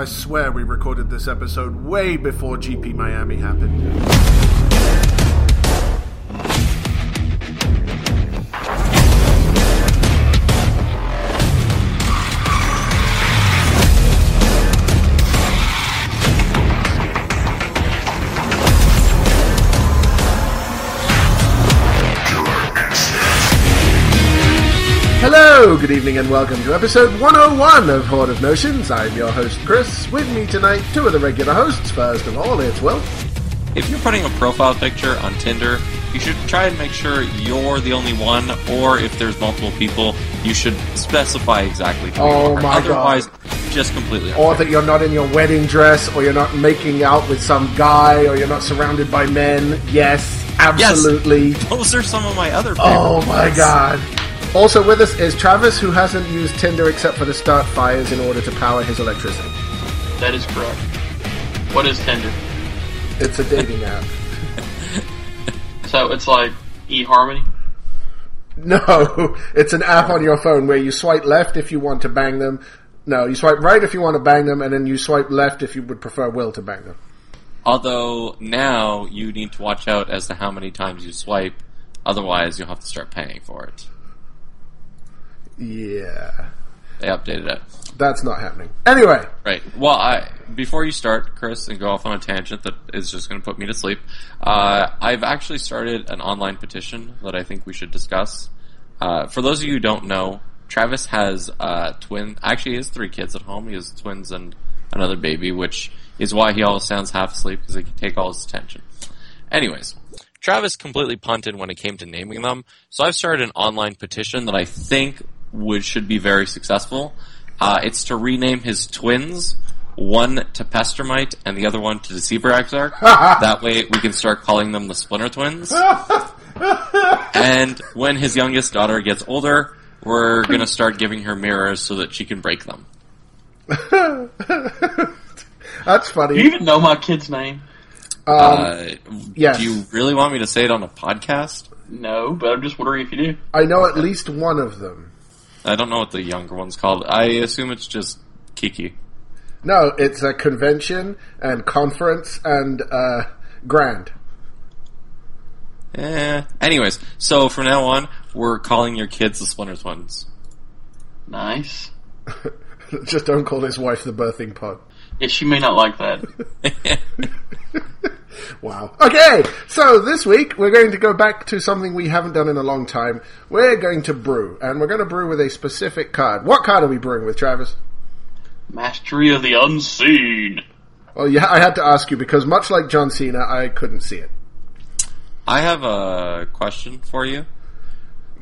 I swear we recorded this episode way before GP Miami happened. Hello, good evening, and welcome to episode 101 of Horde of Notions. I'm your host, Chris. With me tonight, two of the regular hosts. First of all, it's Will. If you're putting a profile picture on Tinder, you should try and make sure you're the only one, or if there's multiple people, you should specify exactly who Oh you are. my Otherwise, just completely. Or that you're not in your wedding dress, or you're not making out with some guy, or you're not surrounded by men. Yes, absolutely. Those are some of my other. Oh my god. Also with us is Travis, who hasn't used Tinder except for to start fires in order to power his electricity. That is correct. What is Tinder? It's a dating app. So it's like eHarmony? No, it's an app on your phone where you swipe left if you want to bang them. No, you swipe right if you want to bang them, and then you swipe left if you would prefer Will to bang them. Although now you need to watch out as to how many times you swipe. Otherwise, you'll have to start paying for it. Yeah, They updated it. that's not happening. Anyway, Right. Well, I, before you start, Chris, and go off on a tangent that is just going to put me to sleep, uh, I've actually started an online petition that I think we should discuss. Uh, for those of you who don't know, Travis has uh, twin. Actually, he has three kids at home. He has twins and another baby, which is why he always sounds half asleep because they can take all his attention. Anyways, Travis completely punted when it came to naming them, so I've started an online petition that I think would should be very successful. Uh, it's to rename his twins, one to Pestermite and the other one to Deceiver Exarch. that way we can start calling them the Splinter Twins. and when his youngest daughter gets older, we're gonna start giving her mirrors so that she can break them. that's funny. Do funny. you even know my kid's name? uh, yes. Do you really want me to say it on a podcast? No, but I'm just wondering if you do. I know at least one of them. I don't know what the younger one's called. I assume it's just Kiki. No, it's a convention and conference and uh, grand. Eh. Anyways, so from now on, we're calling your kids the Splinter Twins. Nice. Just don't call his wife the birthing pod. Yeah, she may not like that. Wow. Okay, so this week we're going to go back to something we haven't done in a long time. We're going to brew, and we're going to brew with a specific card. What card are we brewing with, Travis? Mastery of the Unseen. Well, yeah, I had to ask you because much like John Cena, I couldn't see it. I have a question for you.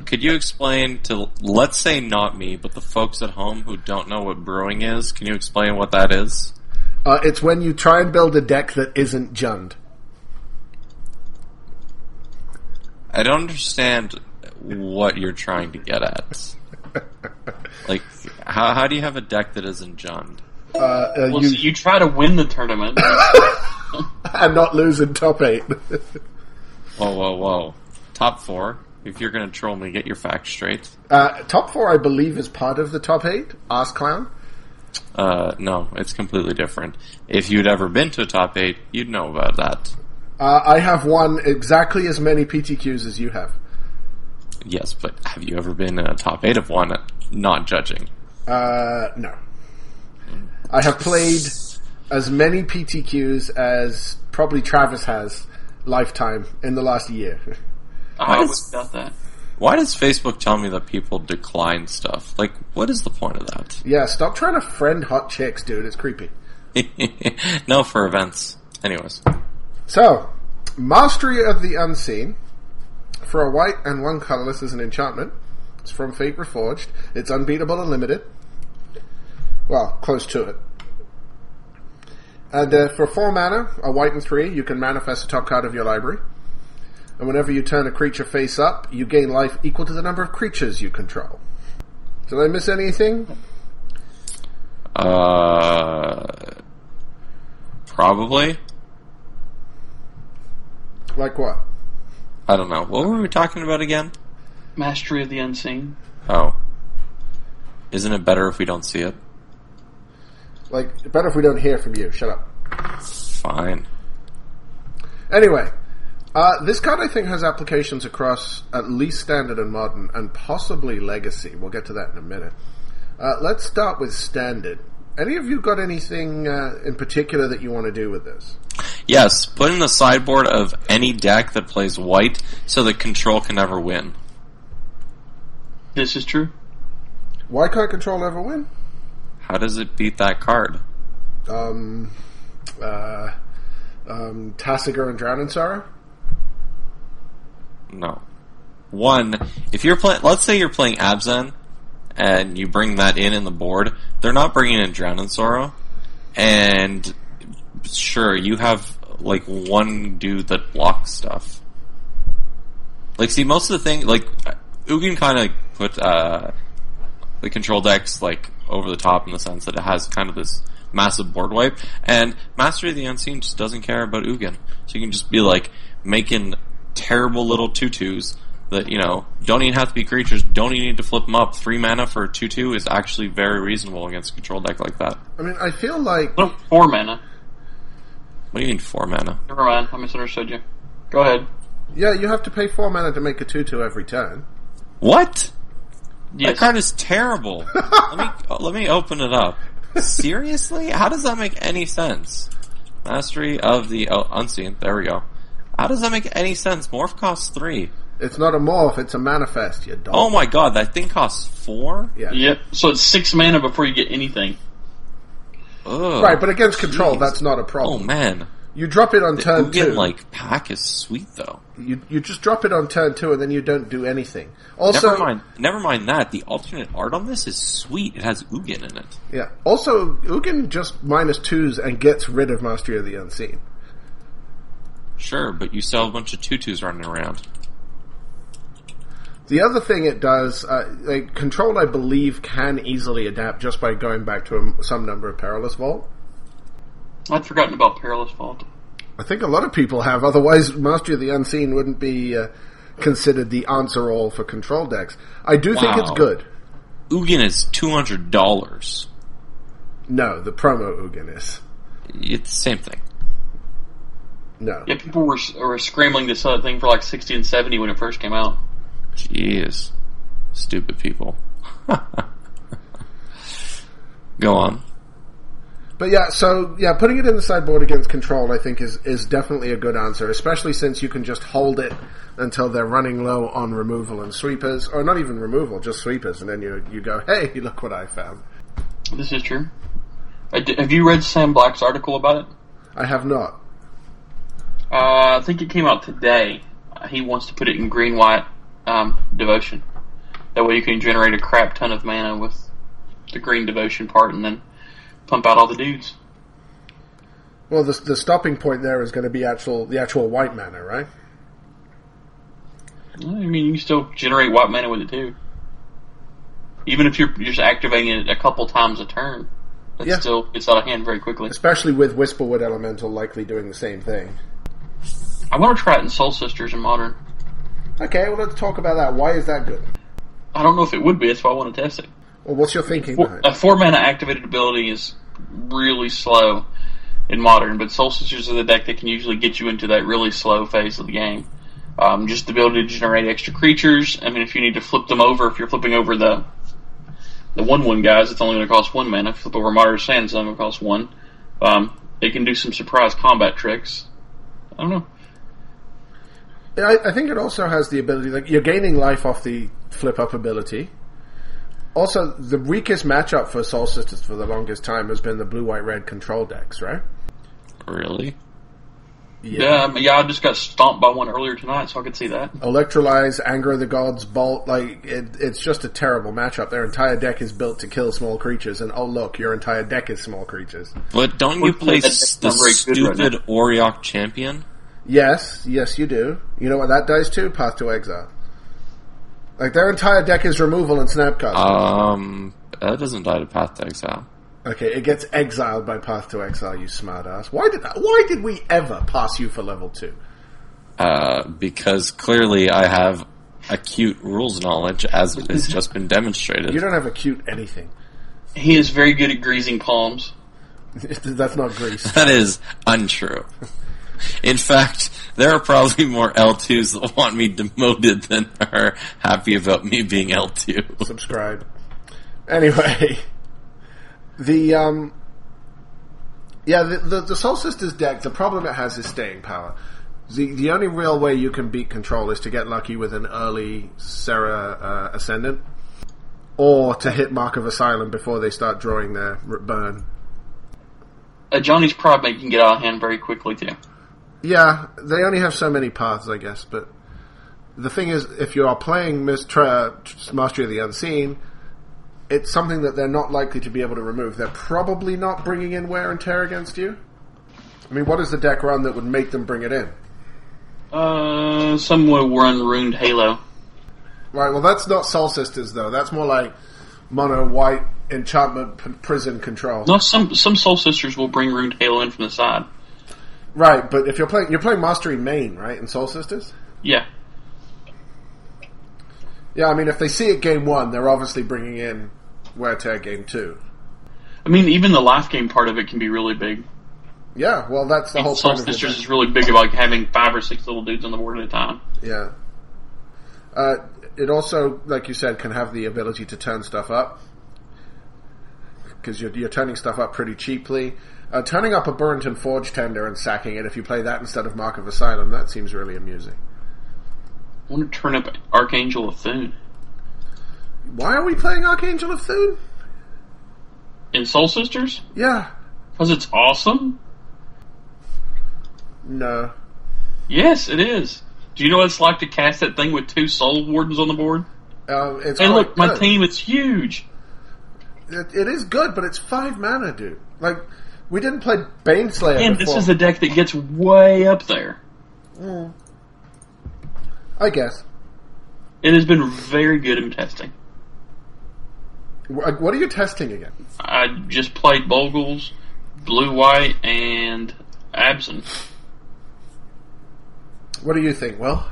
Could you explain to, let's say not me, but the folks at home who don't know what brewing is, can you explain what that is? Uh, it's when you try and build a deck that isn't Jund. I don't understand what you're trying to get at. Like, how, how do you have a deck that isn't Jund? Uh, uh, Well, you, so you try to win the tournament. and not lose in top eight. Whoa, whoa, whoa. Top four. If you're gonna troll me, get your facts straight. uh, top four, I believe, is part of the top eight. Ask Clown. Uh, no, it's completely different. If you'd ever been to a top eight, you'd know about that. Uh, I have won exactly as many PTQs as you have. Yes, but have you ever been in a top eight of one, not judging? Uh, no. I have played as many PTQs as probably Travis has lifetime in the last year. I would What? doubt that. Why does Facebook tell me that people decline stuff? Like, what is the point of that? yeah, stop trying to friend hot chicks, dude. It's creepy. no, for events. Anyways, So, Mastery of the Unseen. For a white and one colorless is an enchantment. It's from Fate Reforged. It's unbeatable and limited. Well, close to it. And uh, for four mana, a white and three, you can manifest a top card of your library. And whenever you turn a creature face up, you gain life equal to the number of creatures you control. Did I miss anything? uh, probably. Like what? I don't know. What were we talking about again? Mastery of the Unseen. Oh, isn't it better if we don't see it? Like, better if we don't hear from you. Shut up. Fine. Anyway, uh, this card I think has applications across at least standard and modern, and possibly legacy. We'll get to that in a minute. Uh, let's start with standard. Any of you got anything uh, in particular that you want to do with this? Yes, put in the sideboard of any deck that plays white so that control can never win. This is true. Why can't control ever win? How does it beat that card? Um, uh, um, Tasigur and Drown in Sorrow. No. One, if you're playing, let's say you're playing Abzan, and you bring that in in the board, they're not bringing in Drown in Sorrow, and sure, you have like one dude that blocks stuff. Like, see, most of the thing, like, Ugin kind of put uh, the control decks like over the top in the sense that it has kind of this massive board wipe, and Mastery of the Unseen just doesn't care about Ugin, so you can just be like making terrible little tutus that you know don't even have to be creatures, don't even need to flip them up. Three mana for a two-two is actually very reasonable against a control deck like that. I mean, I feel like No, four mana. What do you mean four mana? Never mind. I misunderstood you. Go ahead. yeah, you have to pay four mana to make a two-two every turn. What? Yes. That card is terrible. let me uh, let me open it up. Seriously? How does that make any sense? Mastery of the oh, unseen. There we go. How does that make any sense? Morph costs three. It's not a morph; it's a manifest. You dog. Oh my god, that thing costs four. yeah. Yep. So it's six mana before you get anything. Ugh. Right, but against control, Jeez. that's not a problem. oh man, You drop it on the turn two. Ugin like pack is sweet though. you you just drop it on turn two, and then you don't do anything. Also, never mind. Never mind that. The alternate art on this is sweet. It has Ugin in it. yeah. Also, Ugin just minus twos and gets rid of Mastery of the Unseen. Sure, but you sell a bunch of tutus running around. The other thing it does, uh, like control, I believe, can easily adapt just by going back to a, some number of Perilous Vault. I'd forgotten about Perilous Vault. I think a lot of people have. Otherwise, Mastery of the Unseen wouldn't be uh, considered the answer all for control decks. I do think it's good. Ugin is two hundred dollars. No, the promo Ugin is It's the same thing. No. Yeah, people were, were scrambling this sell that thing for like sixty and seventy when it first came out. Jeez. Stupid people. Go on. But yeah, so yeah, putting it in the sideboard against control, I think is is definitely a good answer, especially since you can just hold it until they're running low on removal and sweepers, or not even removal, just sweepers, and then you you go, hey, look what I found. This is true. Have you read Sam Black's article about it? I have not. Uh, I think it came out today. Uh, he wants to put it in green white um, devotion. That way you can generate a crap ton of mana with the green devotion part, and then pump out all the dudes. Well, the the stopping point there is going to be actual the actual white mana, right? I mean, you can still generate white mana with it too. Even if you're just activating it a couple times a turn, it Yeah. still gets out of hand very quickly. Especially with Whisperwood Elemental likely doing the same thing. I want to try it in Soul Sisters in Modern. Okay, well let's talk about that. Why is that good? I don't know if it would be, that's why I want to test it. Well, what's your thinking Four, a four mana activated ability is really slow in modern, but Soul Sisters is the deck that can usually get you into that really slow phase of the game. Um, just the ability to generate extra creatures. I mean, if you need to flip them over, if you're flipping over the the one one guys, it's only going to cost one mana. Flip over Martyr Sand, it's only going to cost one. Um, it can do some surprise combat tricks. I don't know. I, I think it also has the ability, like you're gaining life off the flip up ability. Also, the weakest matchup for Soul Sisters for the longest time has been the blue, white, red control decks, right? Really? Yeah, I mean, yeah. I just got stomped by one earlier tonight, so I could see that. Electrolyze, Anger of the Gods, Bolt, like it, it's just a terrible matchup. Their entire deck is built to kill small creatures, and oh look, your entire deck is small creatures. But don't you Well, play s- the not very good right stupid Auriok champion? Yes, yes, you do. You know what that does too? Path to Exile. Like their entire deck is removal and snapcast. Um, that doesn't die to Path to Exile. okay, it gets exiled by Path to Exile. You smartass. Why did why did we ever pass you for level two? Uh, because clearly I have acute rules knowledge, as has just been demonstrated. You don't have acute anything. He is very good at greasing palms. That's not Greece. That is untrue. In fact, there are probably more L2s that want me demoted than are happy about me being L2. Subscribe. Anyway, the um, yeah, the, the the Soul Sisters deck. The problem it has is staying power. The the only real way you can beat control is to get lucky with an early Serra uh, Ascendant, or to hit Mark of Asylum before they start drawing their burn. Uh, Ajani's Pridemate can get out of hand very quickly too. Yeah, they only have so many paths, I guess. But the thing is, if you are playing Mistra, Mastery of the Unseen, it's something that they're not likely to be able to remove. They're probably not bringing in wear and tear against you. I mean, what is the deck run that would make them bring it in? Uh, some will run Runed Halo. Right. Well, that's not Soul Sisters though. That's more like mono white enchantment p- prison control. No, some some Soul Sisters will bring Runed Halo in from the side. Right. But if you're playing, you're playing Mastery main, right? In Soul Sisters. Yeah, Yeah. I mean, if they see it game one, they're obviously bringing in wear tear game two. I mean even the last game part of it can be really big. Yeah. Well, that's the whole Soul point the Sisters is really big about having five or six little dudes on the board at a time. Yeah. Uh, it also, like you said, can have the ability to turn stuff up because you're, you're turning stuff up pretty cheaply. Uh, turning up a Burrenton Forge-Tender and sacking it if you play that instead of Mark of Asylum, that seems really amusing. I want to turn up Archangel of Thune Why are we playing Archangel of Thune? in Soul Sisters Yeah. because it's awesome. No. Yes, it is. Do you know what it's like to cast that thing with two Soul Wardens on the board? Um, it's quite look, my team, it's huge. It, it is good, but it's five mana, dude. Like, we didn't play Baneslayer And this is a deck that gets way up there. Mm. I guess. It has been very good in testing. Uh, what are you testing again? I just played Bogles, Blue White, and Abzan. What do you think, Will?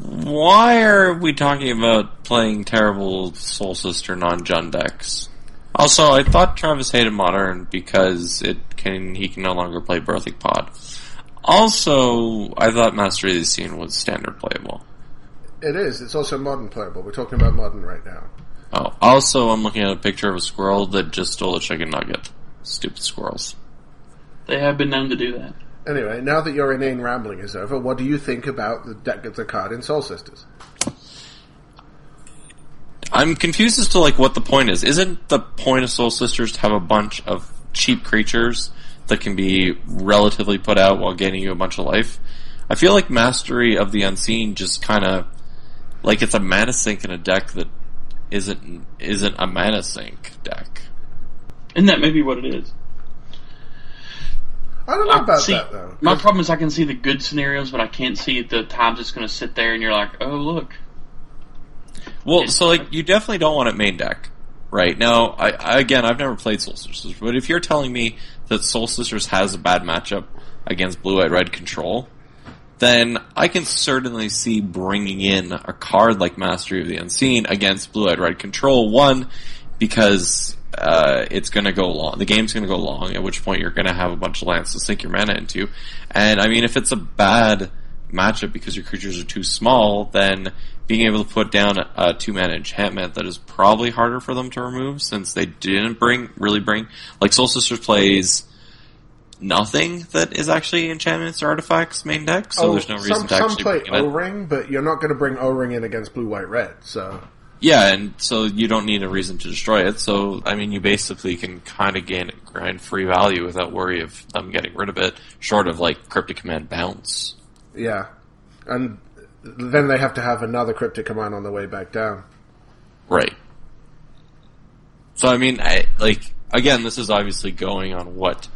Why are we talking about playing terrible Soul Sister non-Jund decks? Also, I thought Travis hated Modern because it can he can no longer play Birthing Pod. Also, I thought Mastery of the Scene was standard playable. It is. It's also modern playable. We're talking about modern right now. Oh, also, I'm looking at a picture of a squirrel that just stole a chicken nugget. Stupid squirrels. They have been known to do that. Anyway, now that your inane rambling is over, what do you think about the deck of the card in Soul Sisters? I'm confused as to like what the point is. Isn't the point of Soul Sisters to have a bunch of cheap creatures that can be relatively put out while gaining you a bunch of life? I feel like Mastery of the Unseen just kind of like it's a mana sink in a deck that isn't isn't a mana sink deck. Isn't that maybe what it is? I don't know I about see, that though. My problem is I can see the good scenarios, but I can't see the times it's going to sit there and you're like, oh, look. Well, so like you definitely don't want it main deck, right? Now, I, I again, I've never played Soul Sisters, but if you're telling me that Soul Sisters has a bad matchup against Blue White Red Control, then I can certainly see bringing in a card like Mastery of the Unseen against Blue White Red Control. One, because uh, it's going to go long. The game's going to go long, at which point you're going to have a bunch of lands to sink your mana into. And I mean, if it's a bad matchup because your creatures are too small, then being able to put down a, a two mana enchantment that is probably harder for them to remove since they didn't bring really bring like Soul Sisters plays nothing that is actually enchantments or artifacts main deck, so Oh, there's no reason some, to some actually play bring. O-ring, but you're not going to bring O-ring in against blue, white, red. So Yeah, and so you don't need a reason to destroy it. So I mean, you basically can kind of gain grind free value without worry of them getting rid of it, short of like cryptic command bounce. yeah, and then they have to have another cryptic command on the way back down. Right. So I mean, I, like again, this is obviously going on what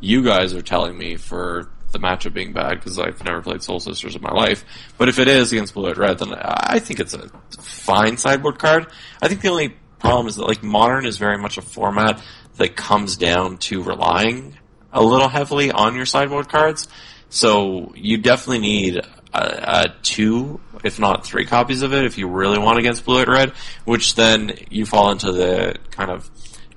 you guys are telling me for the matchup being bad because I've never played Soul Sisters in my life. But if it is against Blue Red Red, then I think it's a fine sideboard card. I think the only problem is that like Modern is very much a format that comes down to relying a little heavily on your sideboard cards. So you definitely need a, a two, if not three copies of it if you really want against Blue Red Red, which then you fall into the kind of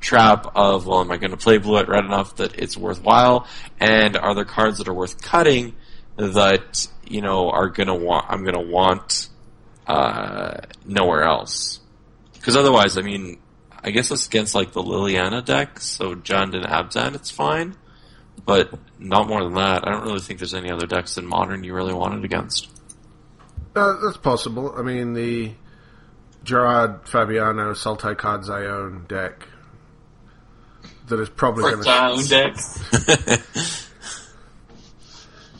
trap of well, am I going to play blue white red enough that it's worthwhile, and are there cards that are worth cutting that you know are going to want I'm going to want uh, nowhere else? Because otherwise, I mean, I guess it's against like the Liliana deck, so Jund and Abzan, it's fine, but not more than that. I don't really think there's any other decks in Modern you really want it against. Uh, that's possible. I mean, the Gerard Fabiano Sultai Card Zion deck that is probably For going its own deck.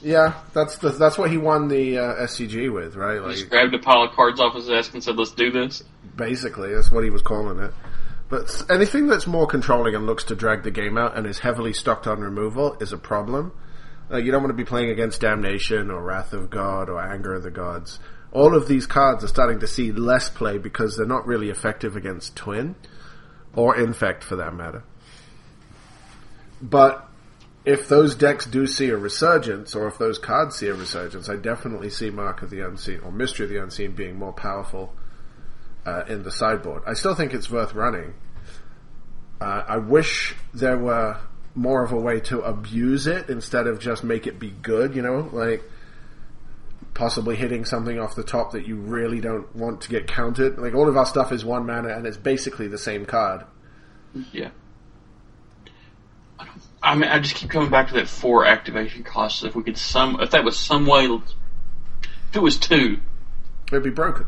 Yeah, that's the, that's what he won the uh, SCG with, right? Like Just grabbed a pile of cards off his desk and said, let's do this. basically, that's what he was calling it. But anything that's more controlling and looks to drag the game out and is heavily stocked on removal is a problem. Like you don't want to be playing against Damnation or Wrath of God or Anger of the Gods. All of these cards are starting to see less play because they're not really effective against Twin or Infect for that matter. But if those decks do see a resurgence, or if those cards see a resurgence, I definitely see Mark of the Unseen or Mystery of the Unseen being more powerful uh, in the sideboard. I still think it's worth running. Uh, I wish there were more of a way to abuse it instead of just make it be good. You know, like possibly hitting something off the top that you really don't want to get counted. Like all of our stuff is one mana and it's basically the same card. Yeah. I don't- I mean, I just keep coming back to that four activation costs. If we could some, if that was some way, if it was two, It'd be broken.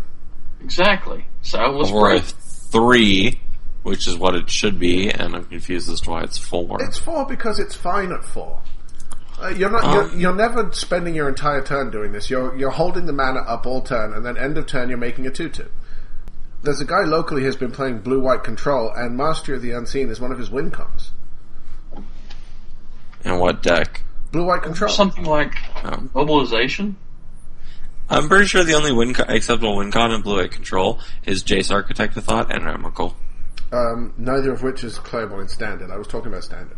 Exactly. So let's or a three, which is what it should be, and I'm confused as to why it's four. It's four because it's fine at four. Uh, you're not. You're, Um, you're never spending your entire turn doing this. You're you're holding the mana up all turn, and then end of turn you're making a two-two. There's a guy locally who's been playing blue-white control, and Mastery of the Unseen is one of his win cons. and what deck? Blue-white control. Something like Oh. mobilization. I'm pretty sure the only win co- acceptable win con in Blue Eye Control is Jace Architect of Thought and Ramacle. Um, neither of which is playable in standard. I was talking about standard.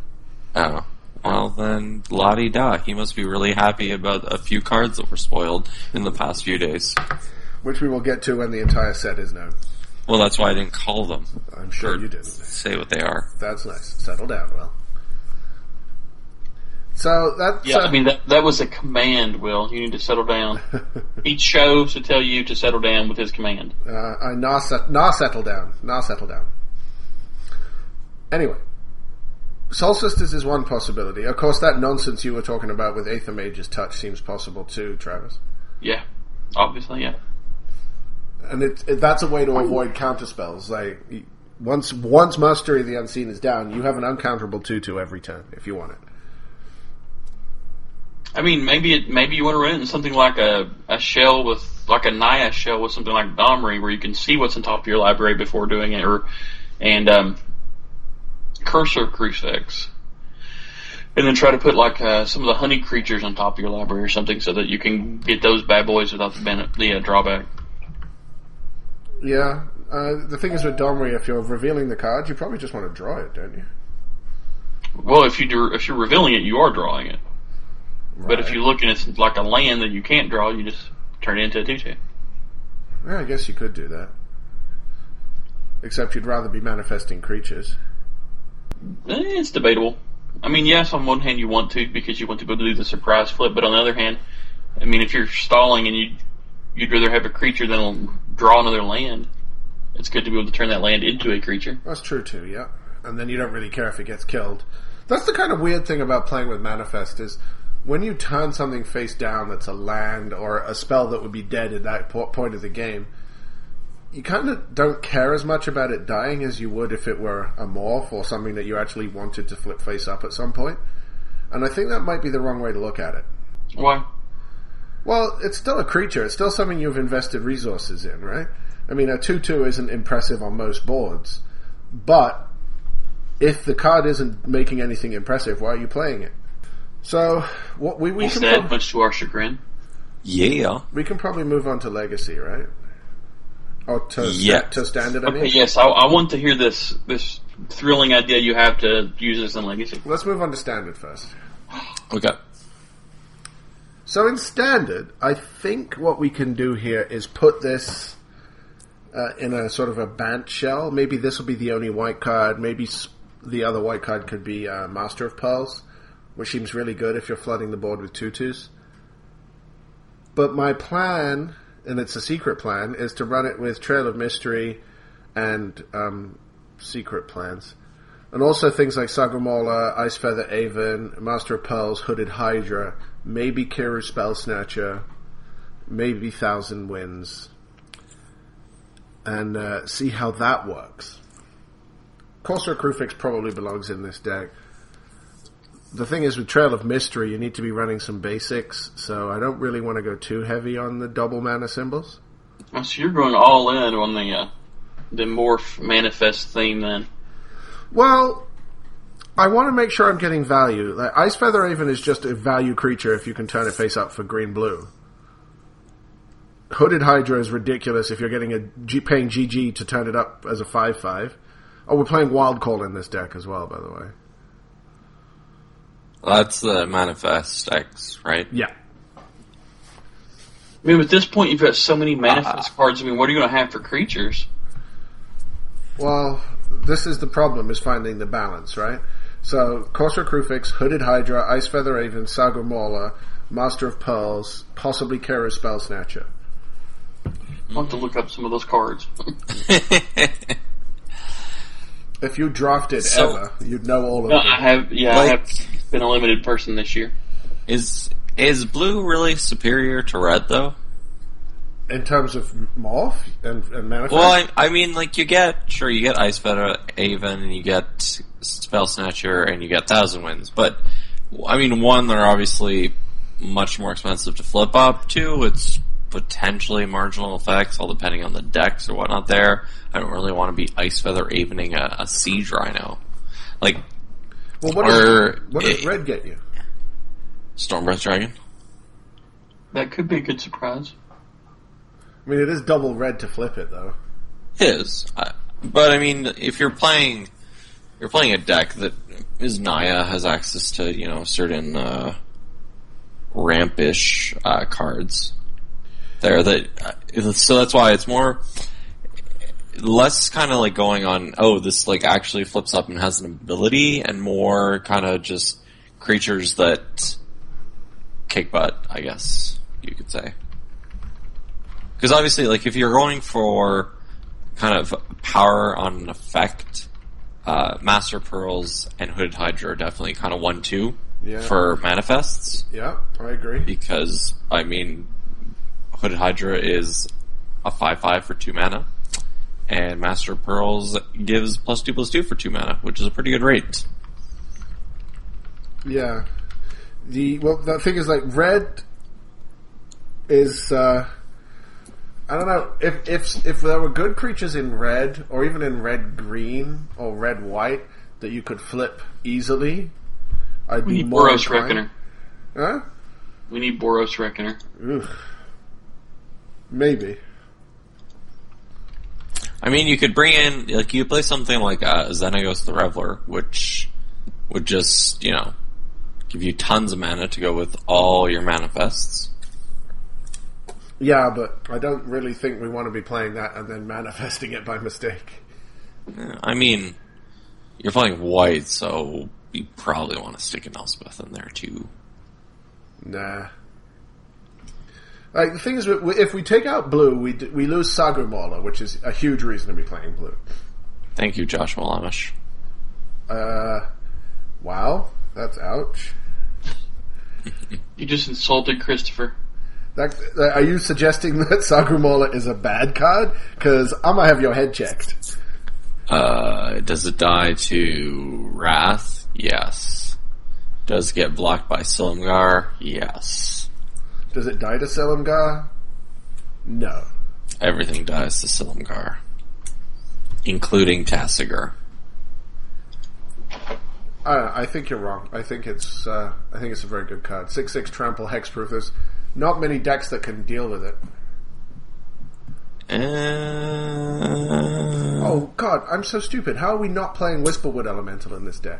Oh. Well then, la di da. He must be really happy about a few cards that were spoiled in the past few days. Which we will get to when the entire set is known. Well, that's why I didn't call them. I'm sure Or you didn't. Say what they are. That's nice. Settle down, Will. So that's Yeah, uh, I mean that that was a command. Will you need to settle down? he chose to tell you to settle down with his command. Uh, I now, set, now settle down. Now settle down. Anyway, Soul Sisters is one possibility. Of course, that nonsense you were talking about with Aethermage's Touch seems possible too, Travis. Yeah, obviously, yeah. And it, it, that's a way to avoid counterspells. Like once once Mastery of the Unseen is down, you have an uncounterable two two every turn if you want it. I mean, maybe it maybe you want to run it in something like a, a shell with like a Naya shell with something like Domri, where you can see what's on top of your library before doing it, or and um, Courser of Kruphix, and then try to put like uh, some of the honey creatures on top of your library or something, so that you can get those bad boys without the ben- the uh, drawback. Yeah. Uh, the thing is with Domri, if you're revealing the card, you probably just want to draw it, don't you? Well, if you do, if you're revealing it, you are drawing it. But if you look and it's like a land that you can't draw, you just turn it into a two-two. Yeah, I guess you could do that. Except you'd rather be manifesting creatures. Eh, It's debatable. I mean, yes, on one hand you want to because you want to be able to do the surprise flip, but on the other hand, I mean, if you're stalling and you you'd rather have a creature than draw another land, it's good to be able to turn that land into a creature. That's true too, yeah. And then you don't really care if it gets killed. That's the kind of weird thing about playing with Manifest is when you turn something face down that's a land or a spell that would be dead at that po- point of the game, you kind of don't care as much about it dying as you would if it were a morph or something that you actually wanted to flip face up at some point. And I think that might be the wrong way to look at it. Why? Well, it's still a creature. It's still something you've invested resources in, right? I mean, a 2-2 isn't impressive on most boards. But, if the card isn't making anything impressive, why are you playing it? So, what we, we, can, Instead, prob- much to our chagrin. Yeah. we can probably move on to Legacy, right? Or to, Yeah. to Standard, I mean? Okay, yes, I, I want to hear this this thrilling idea you have to use this in Legacy. Let's move on to Standard first. Okay. So in standard, I think what we can do here is put this uh, in a sort of a bant shell. Maybe this will be the only white card. Maybe s- the other white card could be uh, Master of Pearls, which seems really good if you're flooding the board with tutus. But my plan, and it's a secret plan, is to run it with Trail of Mystery and um, secret plans. And also things like Sagu Mauler, Ice Feather Avon, Master of Pearls, Hooded Hydra, maybe Kheru Spellsnatcher, maybe Thousand Winds, and uh, see how that works. Courser of Kruphix probably belongs in this deck. The thing is, with Trail of Mystery, you need to be running some basics, so I don't really want to go too heavy on the double mana symbols. Oh, so you're going all in on the uh, the morph manifest theme then. Well, I want to make sure I'm getting value. Like, Icefeather Aven is just a value creature if you can turn it face up for green blue. Hooded Hydra is ridiculous if you're getting a G, paying GG to turn it up as a five five. Oh, we're playing Wild Call in this deck as well, by the way. That's the manifest X, right? Yeah. I mean, at this point, you've got so many manifest ah. cards. I mean, what are you going to have for creatures? Well, this is the problem: is finding the balance, right? So, Courser of Kruphix, Hooded Hydra, Ice Feather Raven, Sagu Mauler, Master of Pearls, possibly Kheru Spellsnatcher. I'll have to look up some of those cards. If you drafted So- ever, you'd know all of no, them. I have. Yeah, I have been a limited person this year. is is blue really superior to red though? In terms of morph and, and manifest, Well, I, I mean, like you get sure you get Ice Feather Avon and you get Spell Snatcher and you get Thousand Winds, but I mean, one they're obviously much more expensive to flip up. Two, it's potentially marginal effects, all depending on the decks or whatnot. There, I don't really want to be Ice Feather Avening a, a Siege Rhino, like well, what, or does, what does it- red get you? Stormbreath Dragon. That could be a good surprise. I mean, it is double red to flip it, though. is. I- But I mean, if you're playing, you're playing a deck that is Naya has access to you know certain uh, rampish uh, cards there. That uh, so that's why it's more less kind of like going on. Oh, this like actually flips up and has an ability, and more kind of just creatures that kick butt. I guess you could say. Because obviously, like if you're going for kind of power on an effect, uh, Master Pearls and Hooded Hydra are definitely kind of one two Yeah. for manifests. Yeah, I agree. Because I mean, Hooded Hydra is a five five for two mana, and Master Pearls gives plus two plus two for two mana, which is a pretty good rate. Yeah. The well, the thing is, like, red is. uh I don't know if if if there were good creatures in red, or even in red green or red white that you could flip easily. I'd We be need more Boros inclined- Reckoner. Huh? We need Boros Reckoner. Ugh. Maybe. I mean, you could bring in like you play something like uh, Xenagos the Reveler, which would just you know give you tons of mana to go with all your manifests. Yeah, but I don't really think we want to be playing that and then manifesting it by mistake. I mean, you're playing white, so you probably want to stick an Elspeth in there too. Nah. Like the thing is, if we take out blue, we d- we lose Sagu Mauler, which is a huge reason to be playing blue. Thank you, Josh Malamish. Uh, wow, that's ouch. You just insulted Christopher. That, that- are you suggesting that Sagu Mauler is a bad card? Because I'm gonna have your head checked. Uh, does it die to Wrath? Yes. Does it get blocked by Silumgar? Yes. Does it die to Silumgar? No. Everything dies to Silumgar. Including Tasigur. I, I think you're wrong. I think it's uh, I think it's a very good card. Six six trample hexproof. There's not many decks that can deal with it. Uh, Oh God, I'm so stupid. How are we not playing Whisperwood Elemental in this deck?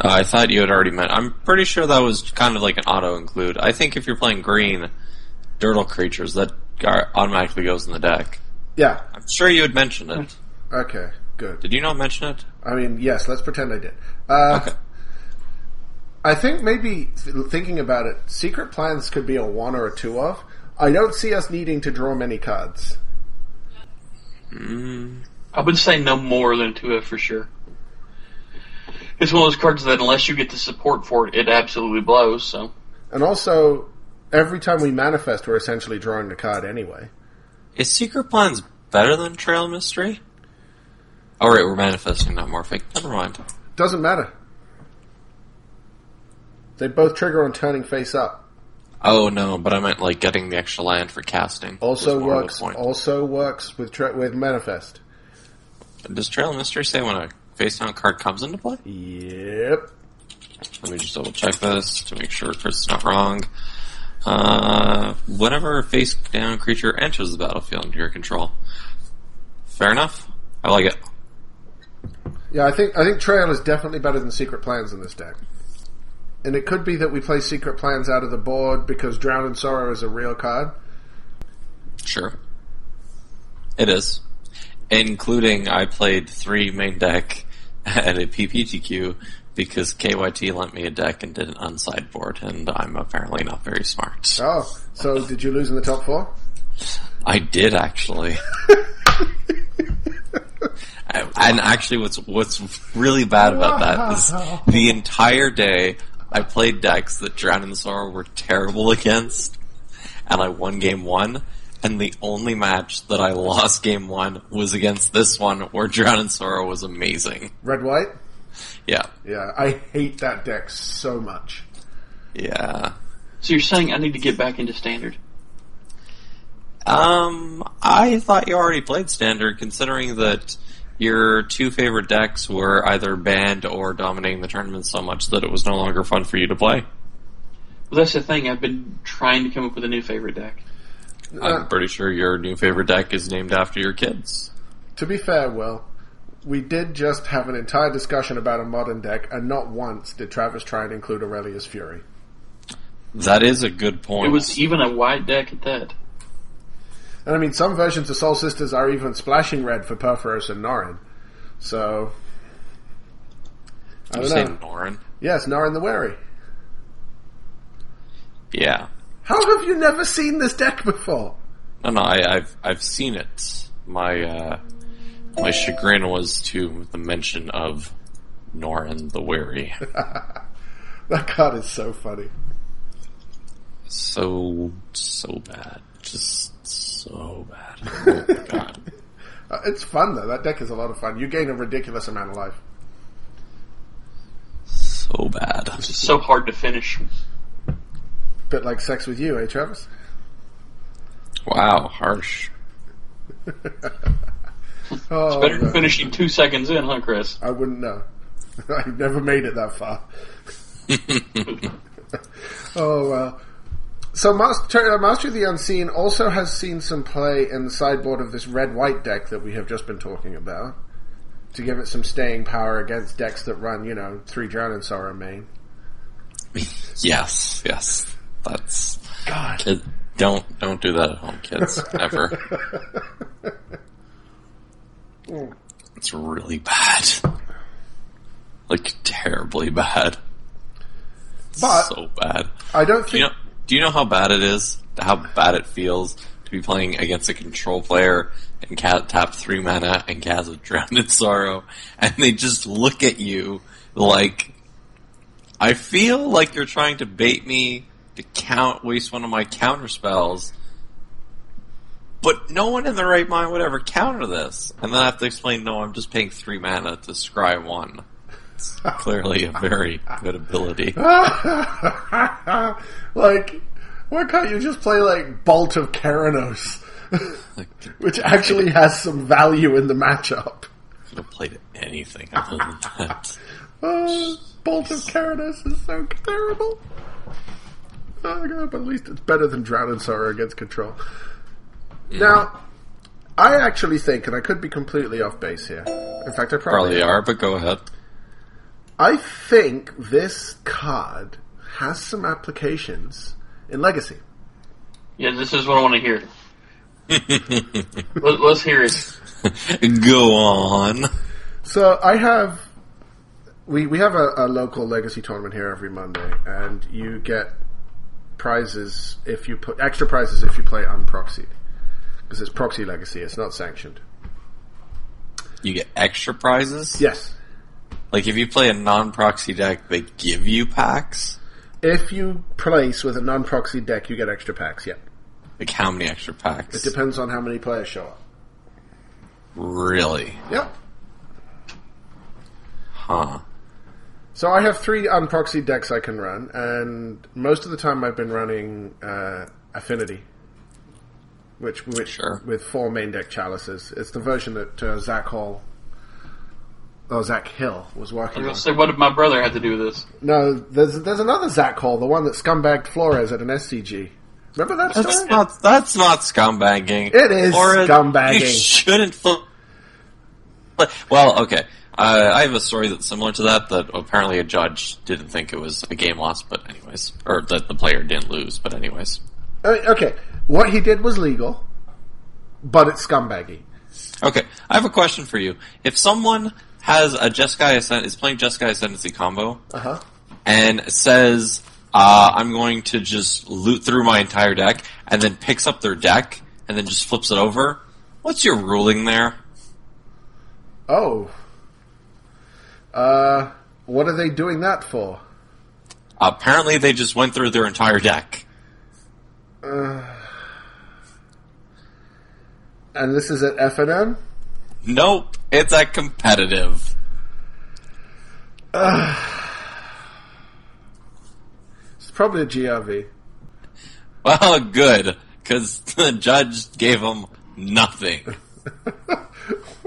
Uh, I thought you had already meant. I'm pretty sure that was kind of like an auto include. I think if you're playing green, Dirtle creatures, that gar- automatically goes in the deck. Yeah. I'm sure you had mentioned it. Okay. Good. Did you not mention it? I mean, yes. Let's pretend I did. Uh, Okay. I think maybe th- thinking about it, secret plans could be a one or a two of. I don't see us needing to draw many cards. I would say no more than two of for sure. It's one of those cards that unless you get the support for it, it absolutely blows. So And also, every time we manifest, we're essentially drawing the card anyway. Is Secret Plans better than Trail of Mystery? Oh, right, we're manifesting, not morphing. Never mind. Doesn't matter. They both trigger on turning face up. Oh no, but I meant like getting the extra land for casting. Also was more of the works. Also works with tra- with manifest. Does Trail Mystery say when a face down card comes into play? Yep. Let me just double check this to make sure Chris is not wrong. Uh, whenever a face down creature enters the battlefield under your control. Fair enough. I like it. Yeah, I think I think Trail is definitely better than Secret Plans in this deck. And it could be that we play Secret Plans out of the board because Drown in Sorrow is a real card. Sure. It is. Including I played three main deck at a PPTQ because KYT lent me a deck and did an unsideboard, and I'm apparently not very smart. Oh, so did you lose in the top four? I did actually. and actually, what's what's really bad about that is the entire day I played decks that Drown in Sorrow were terrible against, and I won game one. And the only match that I lost game one was against this one, where Drown in Sorrow was amazing. Red White? Yeah, Yeah, I hate that deck so much. yeah. so you're saying I need to get back into standard? Um, I thought you already played standard, considering that your two favorite decks were either banned or dominating the tournament so much that it was no longer fun for you to play. Well, that's the thing. I've been trying to come up with a new favorite deck. Uh, I'm pretty sure your new favorite deck is named after your kids. to be fair, Will, we did just have an entire discussion about a modern deck, and not once did Travis try and include Aurelia's Fury. That is a good point. It was even a white deck at that. And I mean, some versions of Soul Sisters are even splashing red for Purphoros and Norin. So, I you don't say know. Norin? Yes, Norin the Wary. Yeah. How have you never seen this deck before? No, no, I, I've I've seen it. My uh, my chagrin was to the mention of Norin the Wary. That card is so funny. so so bad, just so bad. Oh my god. Uh, it's fun though. That deck is a lot of fun. You gain a ridiculous amount of life. So bad. It's just so hard to finish. Bit like sex with you, eh, Travis? Wow, harsh. Oh, Better than finishing two seconds in, huh, Chris? I wouldn't know. I've never made it that far. oh well. So Master, uh, Master of the Unseen also has seen some play in the sideboard of this red-white deck that we have just been talking about to give it some staying power against decks that run, you know, three Drown in Sorrow main. Yes, yes. That's God. kid. Don't don't do that at home, kids. Ever. It's really bad. Like terribly bad. But- so bad. I don't Do think you know? Do you know how bad it is? How bad it feels to be playing against a control player and ca- tap three mana and Kaz a Drown in Sorrow, and they just look at you like. I feel like you're trying to bait me to count waste one of my counter spells, but no one in their right mind would ever counter this. And then I have to explain, no, I'm just paying three mana to scry one. It's clearly a very good ability. like, why can't you just play like Bolt of Keranos, which actually has some value in the matchup? Could have played anything other than that. Uh, Bolt of Keranos is so terrible. Oh god, but at least it's better than Drown in Sorrow against Control. Now, I actually think, and I could be completely off base here. In fact, I probably, Probably are, but go ahead. I think this card has some applications in Legacy. Yeah, this is what I want to hear. Let, let's hear it. go on. So I have we we have a, a local legacy tournament here every Monday, and you get prizes if you put extra prizes if you play unproxied because it's proxy legacy. It's not sanctioned. You get extra prizes? Yes, Like if you play a non-proxy deck, they give you packs? if you place with a non-proxy deck, you get extra packs. Yeah, Like how many extra packs? it depends on how many players show up. Really? Yep. Huh. So I have three unproxied decks I can run, and most of the time I've been running uh, Affinity, which which Sure. with four main deck chalices. It's the version that uh, Zach Hall, oh Zach Hill was working on. was gonna say, what did my brother have to do with this? No, there's there's another Zach Hall, the one that scumbagged Flores at an SCG. Remember that That's story? not that's not scumbagging. It is scumbagging. You shouldn't. Fl- well, okay. Uh, I have a story that's similar to that. That apparently a judge didn't think it was a game loss, but anyways, or that the player didn't lose, but anyways. I okay, what he did was legal, but it's scumbaggy. Okay, I have a question for you. If someone has a Jeskai Ascend is playing Jeskai Ascendancy combo Uh huh. and says, uh, "I'm going to just loot through my entire deck," and then picks up their deck and then just flips it over, what's your ruling there? Oh. Uh, what are they doing that for? Apparently, they just went through their entire deck. And this is at FNM? Nope, it's a competitive. It's probably a GRV. Well, good, because the judge gave him nothing.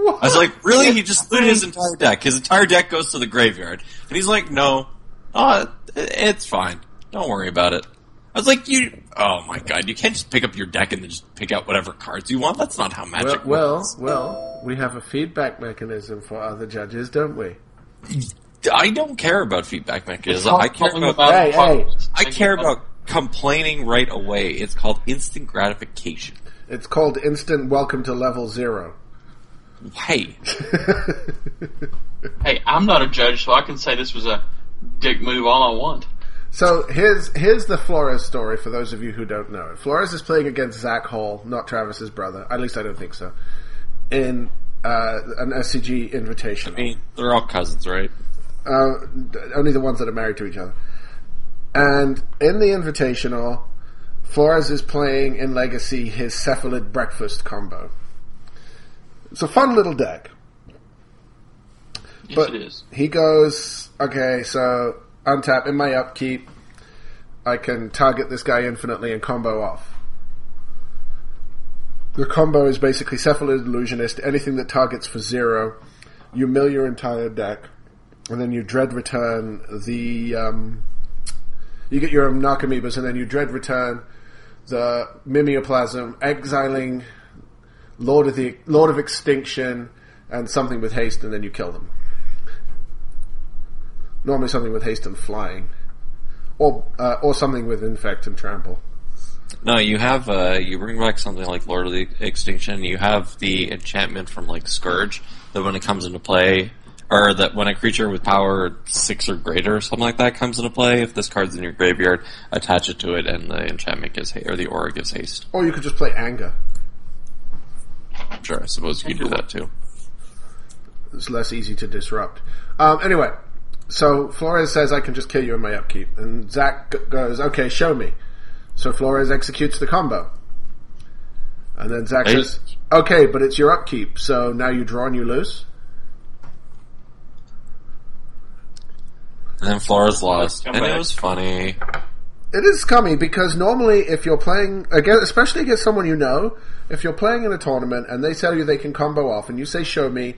I was like, really? He just looted his entire deck. His entire deck goes to the graveyard. And he's like, no, uh, it's fine. Don't worry about it. I was like, you, oh my god, you can't just pick up your deck and then just pick out whatever cards you want. That's not how magic well, works. well, well, we have a feedback mechanism for other judges, don't we? I don't care about feedback mechanism. I care Calling about, Hey, hey. I care about complaining right away. It's called instant gratification. It's called instant welcome to level zero. Hey, Hey, I'm not a judge, so I can say this was a dick move all I want. So here's here's the Flores story for those of you who don't know it. Flores is playing against Zach Hall, not Travis's brother. At least I don't think so. In uh, an SCG invitation. I mean, they're all cousins, right? Uh, only the ones that are married to each other. And in the Invitational, Flores is playing in Legacy his Cephalid Breakfast combo. It's a fun little deck. Yes, But it is. he goes, okay, so untap in my upkeep, I can target this guy infinitely and combo off. The combo is basically Cephalid Illusionist, anything that targets for zero, you mill your entire deck, and then you dread return the, um, you get your Narcomoebas, and then you dread return the Mimeoplasm, exiling Lord of the Lord of Extinction, and something with haste, and then you kill them. Normally, something with haste and flying, or uh, or something with infect and trample. No, you have uh, you bring back something like Lord of the Extinction. You have the enchantment from like Scourge that when it comes into play, or that when a creature with power six or greater or something like that comes into play, if this card's in your graveyard, attach it to it, and the enchantment gives ha- or the aura gives haste. Or you could just play anger. Sure, I suppose you could do that too. It's less easy to disrupt. Um, anyway, so Flores says I can just kill you in my upkeep, and Zach g- goes, "Okay, show me." So Flores executes the combo, and then Zach Hey. says, "Okay, but it's your upkeep, so now you draw and you lose." And then Flores lost, and it was funny. It is scummy because normally, if you're playing again, especially against someone you know, if you're playing in a tournament and they tell you they can combo off, and you say "show me,"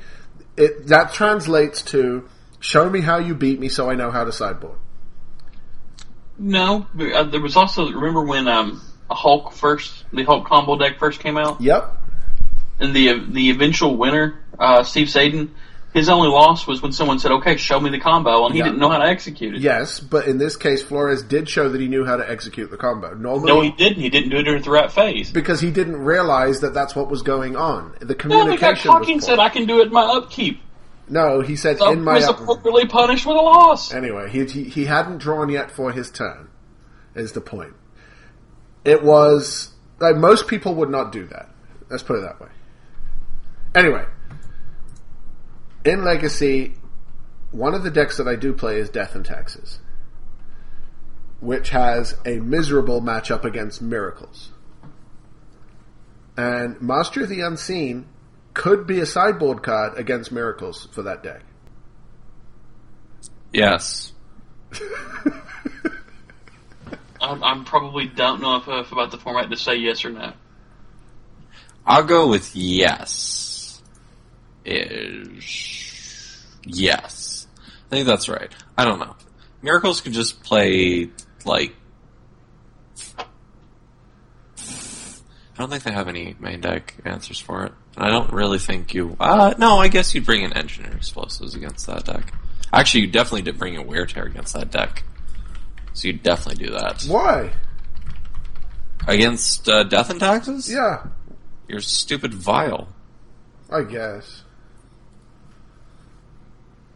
it that translates to "show me how you beat me, so I know how to sideboard." No, uh, there was also remember when um Hulk first the Hulk combo deck first came out, Yep. and the the eventual winner, uh, Steve Sadin, his only loss was when someone said, "Okay, show me the combo," and he Yeah. didn't know how to execute it. Yes, but in this case, Flores did show that he knew how to execute the combo. Normally, No, he didn't. He didn't do it at the right phase. because he didn't realize that that's what was going on. The No, he communication cocky and was said, "I can do it in my upkeep." No, he said So in my was up- appropriately punished with a loss. Anyway, he, he he hadn't drawn yet for his turn. Is the point? It was like most people would not do that. Let's put it that way. Anyway, in Legacy, one of the decks that I do play is Death and Taxes, which has a miserable matchup against Miracles. And Mastery of the Unseen could be a sideboard card against Miracles for that deck. Yes. I'm, I'm probably don't know enough about the format to say yes or no. I'll go with yes. Is yes. I think that's right. I don't know. Miracles could just play like. I don't think they have any main deck answers for it. And I don't really think you. Uh, no, I guess you'd bring in Engineered Explosives against that deck. Actually, you definitely did bring in Wear Tear against that deck. So you definitely do that. Why? Against uh, Death and Taxes? Yeah, You're stupid vile. I guess.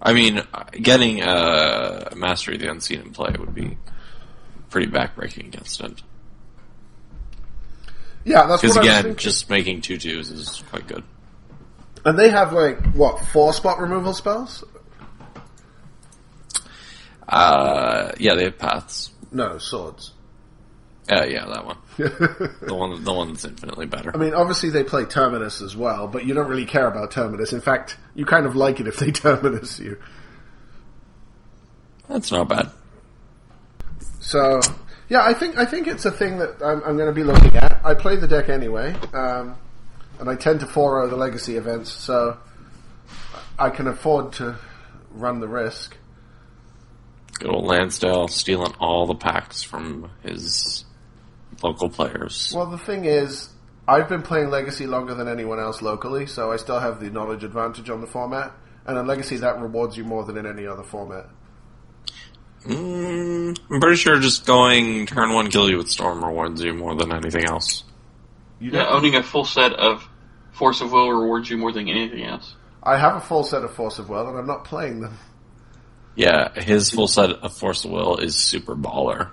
I mean, getting uh, Mastery of the Unseen in play would be pretty backbreaking against it. Yeah, that's Because what I was again, just making two twos is quite good. And they have like what four spot removal spells? Uh, yeah, they have paths. No, swords. Uh, yeah, that one. The one, the one that's infinitely better. I mean, obviously they play Terminus as well, but you don't really care about Terminus. In fact, you kind of like it if they Terminus you. That's not bad. So, yeah, I think I think it's a thing that I'm, I'm going to be looking at. I play the deck anyway, um, and I tend to follow the legacy events, so I can afford to run the risk. Good old Lansdale stealing all the packs from his local players. Well, the thing is, I've been playing Legacy longer than anyone else locally, so I still have the knowledge advantage on the format. And in Legacy, that rewards you more than in any other format. Mm, I'm pretty sure just going turn one kill you with Storm rewards you more than anything else. You Yeah, owning a full set of Force of Will rewards you more than anything else. I have a full set of Force of Will, and I'm not playing them. Yeah, his full set of Force of Will is super baller.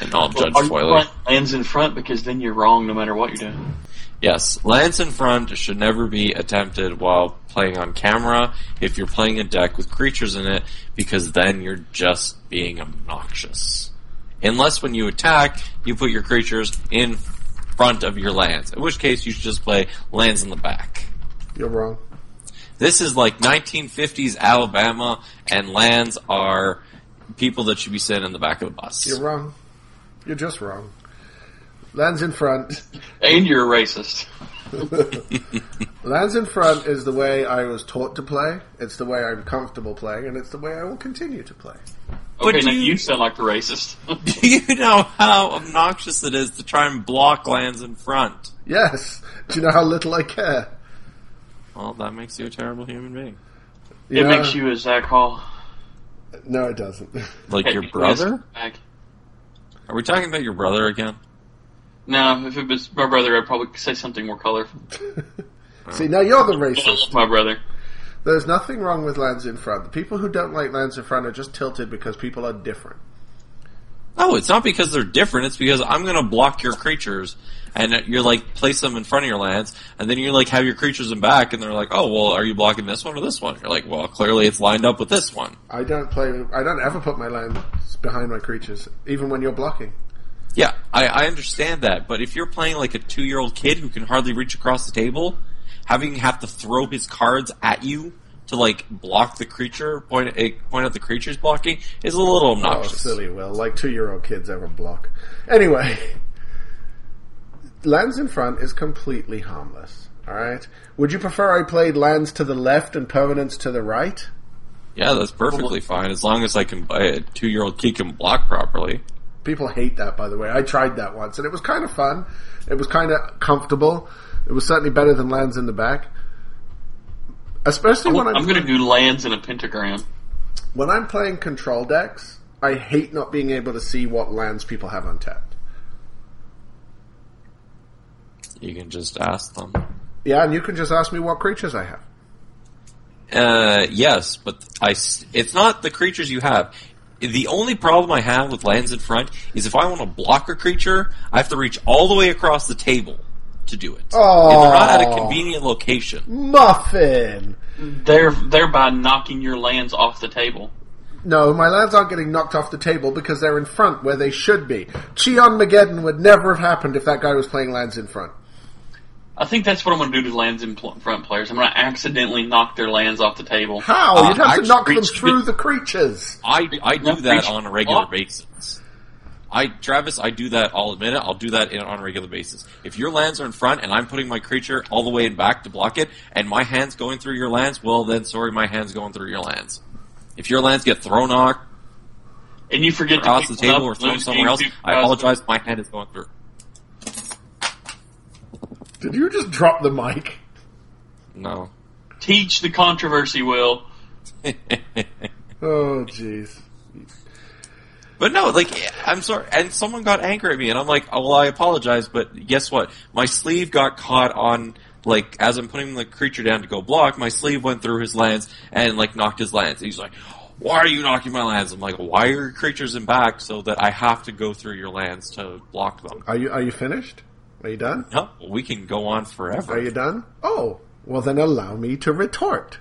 And all Judge Are Foiler. lands in front because then you're wrong no matter what you're doing. Yes, lands in front should never be attempted while playing on camera if you're playing a deck with creatures in it, because then you're just being obnoxious. Unless when you attack, you put your creatures in front of your lands, in which case you should just play lands in the back. You're wrong. This is like 1950s Alabama, and lands are people that should be sitting in the back of the bus. You're wrong. You're just wrong. Lands in front. And you're a racist. Lands in front is the way I was taught to play. It's the way I'm comfortable playing, and it's the way I will continue to play. But Okay, now you- you sound like the racist. Do you know how obnoxious it is to try and block lands in front? Yes. Do you know how little I care? Well, that makes you a terrible human being. it Yeah. makes you a Zach Hall. No, it doesn't. Like your Technically, it's brother? Zach. Are we talking about your brother again? No, if it was my brother, I'd probably say something more colorful. Oh. See, now you're the racist. my brother. There's nothing wrong with lands in front. The people who don't like lands in front are just tilted because people are different. No, it's not because they're different. It's because I'm going to block your creatures, and you're like place them in front of your lands, and then you like have your creatures in back, and they're like, oh well, are you blocking this one or this one? You're like, well, clearly it's lined up with this one. I don't play. I don't ever put my lands behind my creatures, even when you're blocking. Yeah, I, I understand that, but if you're playing like a two year old kid who can hardly reach across the table, having have to throw his cards at you to like block the creature, point eh, point out the creature's blocking, is a little Oh, obnoxious. silly Will. Like two year old kids ever block. Anyway, lands in front is completely harmless. Alright? Would you prefer I played lands to the left and permanents to the right? Yeah, that's perfectly fine as long as I can. Buy a two year old kid can block properly. People hate that, by the way. I tried that once, and it was kind of fun. It was kind of comfortable. It was certainly better than lands in the back. Especially when I'm, I'm going to do lands in a pentagram. when I'm playing control decks. I hate not being able to see what lands people have untapped. You can just ask them. Yeah, and you can just ask me what creatures I have. Uh, yes, but I s- it's not the creatures you have. The only problem I have with lands in front is if I want to block a creature, I have to reach all the way across the table to do it. Oh. If they're not at a convenient location. Muffin. There, thereby knocking your lands off the table. No, my lands aren't getting knocked off the table because they're in front where they should be. Cheon Mageddon would never have happened if that guy was playing lands in front. I think that's what I'm going to do to lands in pl- front players. I'm going to accidentally knock their lands off the table. How? Uh, You'd have to knock them through the creatures. I I do that on a regular basis. I Travis, I do that. I'll admit it. I'll do that in, on a regular basis. If your lands are in front and I'm putting my creature all the way in back to block it, and my hand's going through your lands, well then, sorry, my hand's going through your lands. If your lands get thrown off And you forget across to the table up, or thrown lose somewhere else, I apologize. My hand is going through. Did you just drop the mic? No. Teach the controversy, Will. Oh, jeez. But no, like I'm sorry, and someone got angry at me, and I'm like, oh, well, I apologize, but guess what? My sleeve got caught on like as I'm putting the creature down to go block, my sleeve went through his lands and like knocked his lands. He's like, why are you knocking my lands? I'm like, why are your creatures in back so that I have to go through your lands to block them? Are you are you finished? Are you done? No, we can go on forever. Are you done? Oh, well then allow me to retort.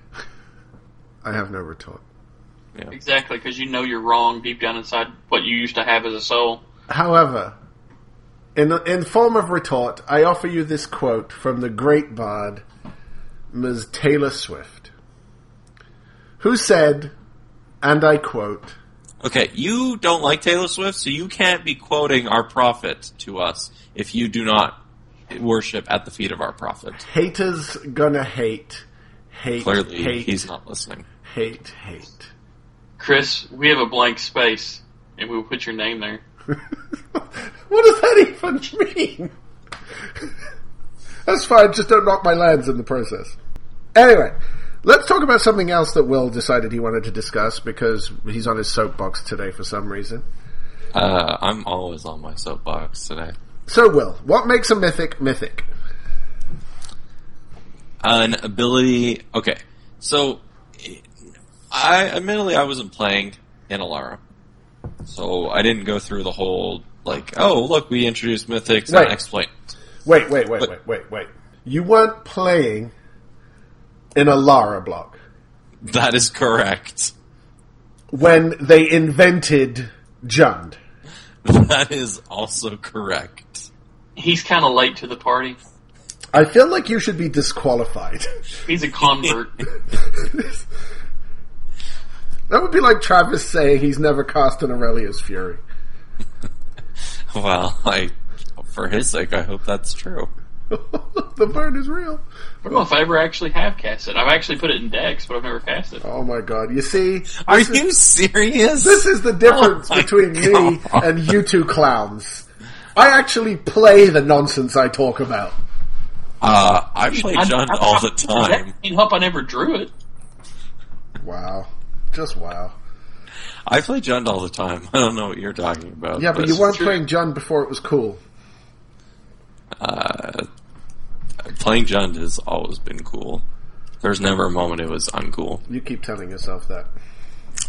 I have no retort. Yeah. Exactly, because you know you're wrong deep down inside what you used to have as a soul. However, in in form of retort, I offer you this quote from the great bard, Ms. Taylor Swift, who said, and I quote, Okay, you don't like Taylor Swift, so you can't be quoting our prophet to us if you do not worship at the feet of our prophet. "Haters gonna hate, hate, Clearly, hate, he's not listening. hate, hate." Chris, we have a blank space, and we will put your name there. what does that even mean? That's fine, just don't knock my lands in the process. Anyway, let's talk about something else that Will decided he wanted to discuss because he's on his soapbox today for some reason. Uh, I'm always on my soapbox today. So, Will, what makes a mythic mythic? An ability. Okay, so I admittedly I wasn't playing in Alara, so I didn't go through the whole like, oh look, we introduced mythics Right. and exploit. Wait, wait, wait, But- wait, wait, wait. You weren't playing in Alara block That is correct. when they invented Jund. That is also correct. He's kind of late to the party. I feel like you should be disqualified. He's a convert. that would be like Travis saying he's never cast an Aurelia's Fury. Well, I, for his sake, I hope that's true. the burn is real. I don't know if I ever actually have cast it. I've actually put it in decks, but I've never cast it. Oh my god. You see, Are this is, you serious? this is the difference Oh my between me and you two clowns. I actually play the nonsense I talk about. Uh, I play I- Jund all the time. I hope I never drew it. Wow. Just wow. I play Jund all the time. I don't know what you're talking about. Yeah, but you weren't true. playing Jund before it was cool. Uh, playing Jund has always been cool. There's never a moment it was uncool. You keep telling yourself that.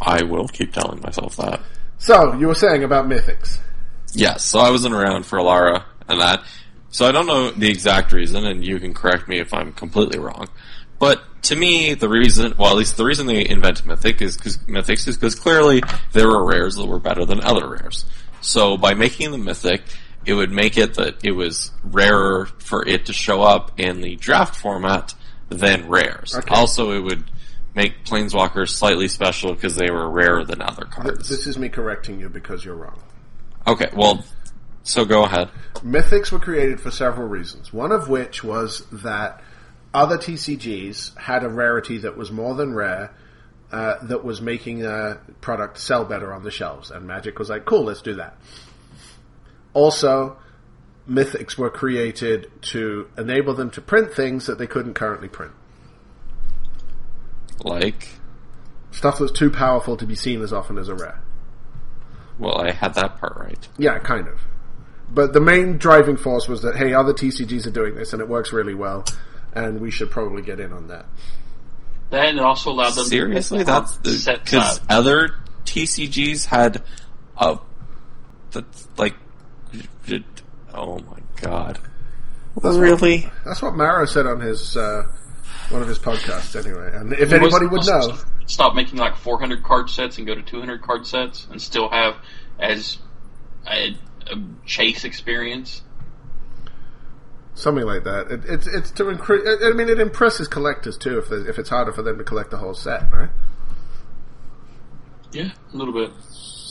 I will keep telling myself that. So, you were saying about mythics. Yes, so I wasn't around for Alara and that. So I don't know the exact reason, and you can correct me if I'm completely wrong. But to me, the reason, well, at least the reason they invented Mythic is because Mythics is because clearly there were rares that were better than other rares. So by making the Mythic, it would make it that it was rarer for it to show up in the draft format than rares. Okay. Also, it would make Planeswalkers slightly special because they were rarer than other cards. This is me correcting you because you're wrong. Okay, well, so go ahead. Mythics were created for several reasons. One of which was that other TCGs had a rarity that was more than rare, uh, that was making a product sell better on the shelves. And Magic was like, cool, let's do that. Also, Mythics were created to enable them to print things that they couldn't currently print. Like, Stuff that's too powerful to be seen as often as a rare. well, I had that part right. Yeah, kind of. But the main driving force was that, hey, other TCGs are doing this and it works really well, and we should probably get in on that. That and it also allowed them Seriously, to that's because size. other TCGs had a that's like oh my god. That's really? That's what Maro said on his uh, one of his podcasts, anyway. And if anybody would know, stop making like 400 card sets and go to 200 card sets and still have as a, a chase experience. Something like that. It, it's it's to increase. I mean, it impresses collectors too if they- if it's harder for them to collect the whole set, right? Yeah, a little bit.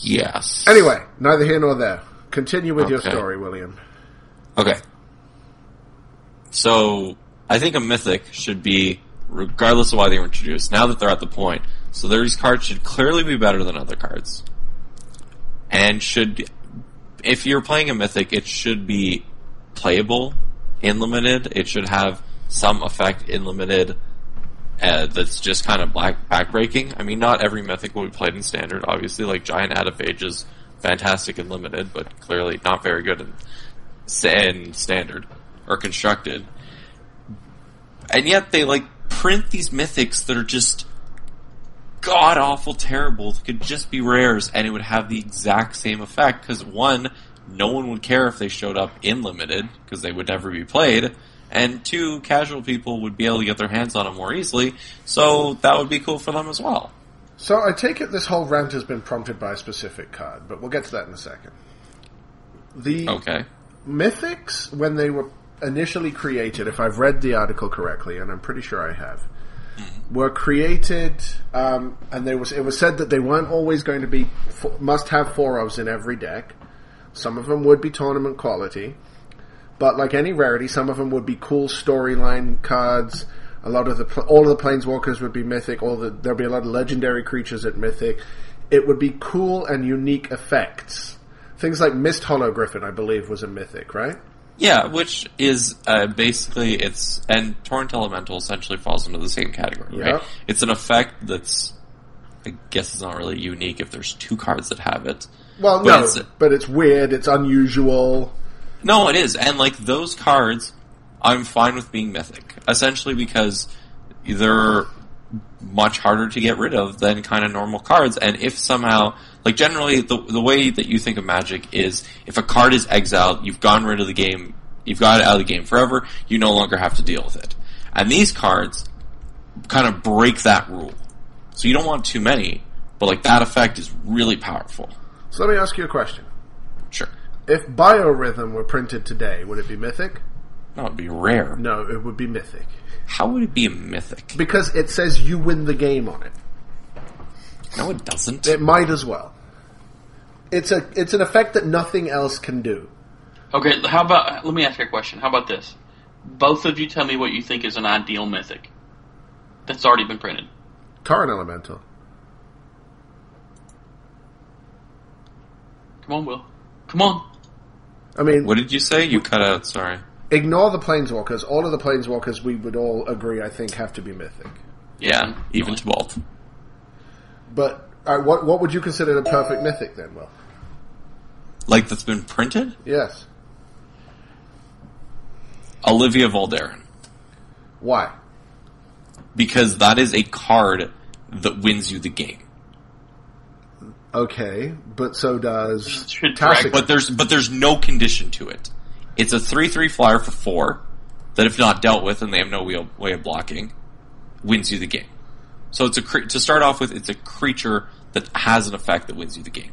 Yes. Anyway, neither here nor there. Continue with your story, William. Okay. So I think a mythic should be, regardless of why they were introduced, now that they're at the point. So these cards should clearly be better than other cards. And should, if you're playing a mythic, it should be playable in limited. It should have some effect in limited uh, that's just kind of black backbreaking. I mean, not every mythic will be played in standard. Obviously, like Giant Adephage is fantastic in limited, but clearly not very good in, in standard or constructed. And yet they like print these mythics that are just god awful terrible. That could just be rares, and it would have the exact same effect. Because one, no one would care if they showed up in limited because they would never be played. And two, casual people would be able to get their hands on them more easily, so that would be cool for them as well. So I take it this whole rant has been prompted by a specific card, but we'll get to that in a second. The Okay. mythics, when they were initially created, if I've read the article correctly, and I'm pretty sure I have, were created, um, and there was it was said that they weren't always going to be f- must have four ofs in every deck. Some of them would be tournament quality, but like any rarity, some of them would be cool storyline cards. A lot of the all of the planeswalkers would be mythic. All the there'd be a lot of legendary creatures at mythic. It would be cool and unique effects. Things like Misthollow Griffin, I believe, was a mythic, right? Yeah, which is uh, basically it's and torrent elemental essentially falls into the same category, right? Yeah. It's an effect that's I guess it's not really unique if there's two cards that have it. Well, But no, it's- but it's weird. It's unusual. No, it is, and like those cards, I'm fine with being mythic, essentially because they're much harder to get rid of than kind of normal cards. And if somehow, like generally, the the way that you think of Magic is if a card is exiled, you've gone rid of the game, you've got it out of the game forever. You no longer have to deal with it. And these cards kind of break that rule. So you don't want too many, but like that effect is really powerful. So let me ask you a question. Sure, If Biorhythm were printed today, would it be mythic? that would be rare. No, it would be mythic. How would it be a mythic? Because it says you win the game on it. No, it doesn't. It might as well. It's a it's an effect that nothing else can do. Okay, how about let me ask you a question. How about this? Both of you tell me what you think is an ideal mythic that's already been printed. Current Elemental. Come on, Will. Come on. I mean, What did you say? You cut out. Sorry. ignore the planeswalkers. All of the planeswalkers, we would all agree, I think, have to be mythic. Yeah, even to both. But uh, what what would you consider the perfect mythic then? Will? Like that's been printed. yes. Olivia Voldaren, Why? because that is a card that wins you the game. Okay, but so does Tacit. But there's but there's no condition to it. It's a three three flyer for four that if not dealt with and they have no way of, way of blocking, wins you the game. So it's a cre- to start off with. It's a creature that has an effect that wins you the game.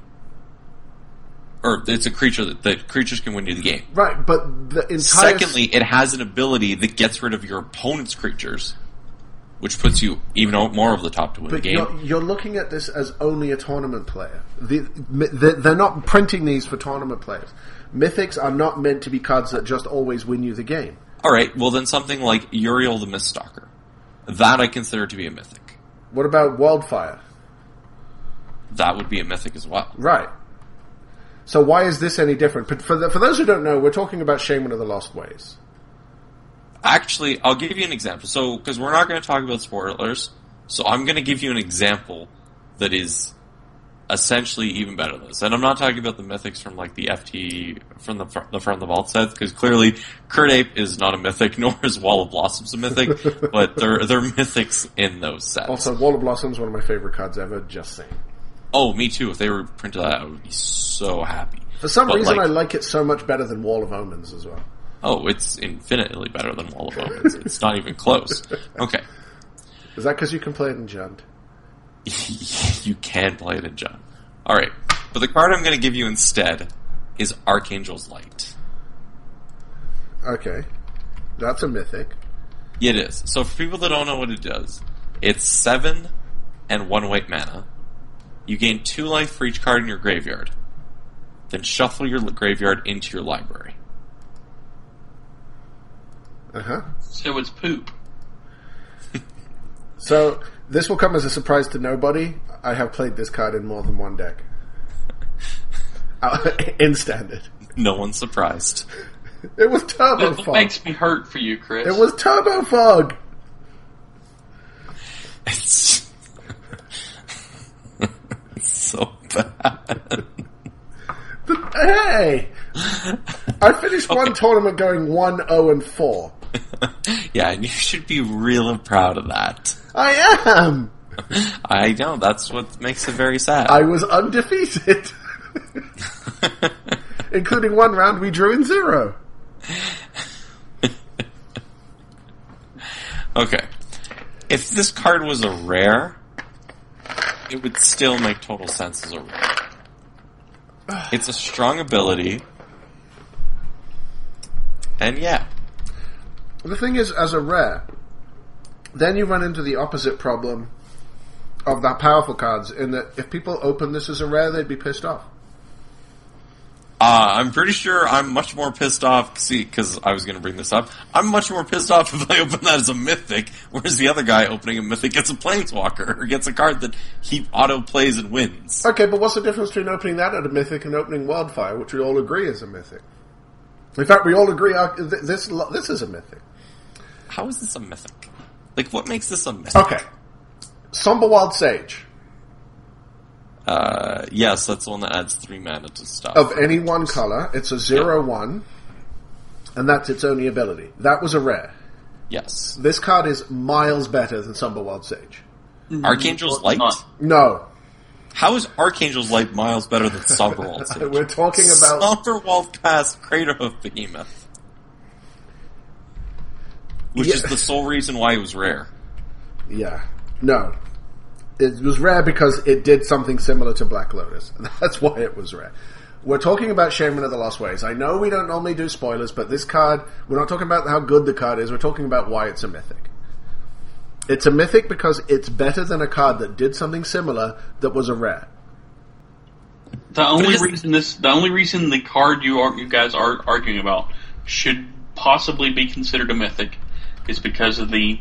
Or it's a creature that, the creatures can win you the game. Right, but the entire Secondly, it has an ability that gets rid of your opponent's creatures, which puts you even more over the top to win the game. you're, you're looking at this as only a tournament player. The, the, they're not printing these for tournament players. Mythics are not meant to be cards that just always win you the game. All right, well then something like Uril the Miststalker, that I consider to be a mythic. What about Wildfire? That would be a mythic as well. Right. So why is this any different? But for, the, for those who don't know, we're talking about Shaman of the Lost Ways. Actually, I'll give you an example. So, because we're not going to talk about spoilers, so I'm going to give you an example that is essentially even better than this. And I'm not talking about the mythics from like the FT from the the front of the vault sets because clearly Kird Ape is not a mythic, nor is Wall of Blossoms a mythic, but they're they're mythics in those sets. Also, Wall of Blossoms, one of my favorite cards ever. Just saying. oh, me too. If they were printed that, I would be so happy. For some But, reason, like- I like it so much better than Wall of Omens as well. Oh, it's infinitely better than Wall of Omens. it's not even close. Okay. Is that because you can play it in Jund? you can play it in Jund. Alright. But the card I'm going to give you instead is Archangel's Light. Okay, that's a mythic. It is. So for people that don't know what it does, it's seven and one white mana. You gain two life for each card in your graveyard. Then shuffle your graveyard into your library. Uh huh. So it's poop. So this will come as a surprise to nobody. I have played this card in more than one deck. Uh, in standard. No one's surprised. It was Turbo That Fog. makes me hurt for you, Chris. It was Turbo Fog. It's, it's so bad. Hey! I finished one tournament going 1 0 and 4. yeah, and you should be real proud of that. I am! I know, that's what makes it very sad. I was undefeated. Including one round we drew in zero. okay. If this card was a rare, it would still make total sense as a rare. It's a strong ability. And yeah, The thing is, as a rare, then you run into the opposite problem of that powerful cards, in that if people open this as a rare, they'd be pissed off. Uh, I'm pretty sure I'm much more pissed off. See, because I was going to bring this up. I'm much more pissed off if I open that as a mythic, whereas the other guy opening a mythic gets a planeswalker or gets a card that he auto plays and wins. Okay, but what's the difference between opening that at a mythic and opening Wildfire, which we all agree is a mythic? In fact, we all agree uh, th- this this is a mythic. How is this a mythic? Like, what makes this a mythic? Okay, Somberwald Sage Uh, yes, that's the one that adds three mana to stuff. of any one color. It's a zero one, and that's its only ability. That was a rare. Yes. This card is miles better than Somberwald Sage. Archangel's Light? not. No, How is Archangel's Light miles better than Somberwald Sage? we're talking about Somberwald passed Craterhoof Behemoth. Which Yeah. is the sole reason why it was rare. yeah. No, it was rare because it did something similar to Black Lotus. That's why it was rare. We're talking about Shaman of the Lost Ways. I know we don't normally do spoilers, but this card, we're not talking about how good the card is. We're talking about why it's a mythic. It's a mythic because it's better than a card that did something similar that was a rare. The only just- reason this, the only reason the card you are, you guys are arguing about should possibly be considered a mythic is because of the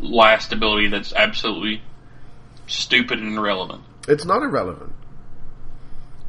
last ability that's absolutely stupid and irrelevant. It's not irrelevant.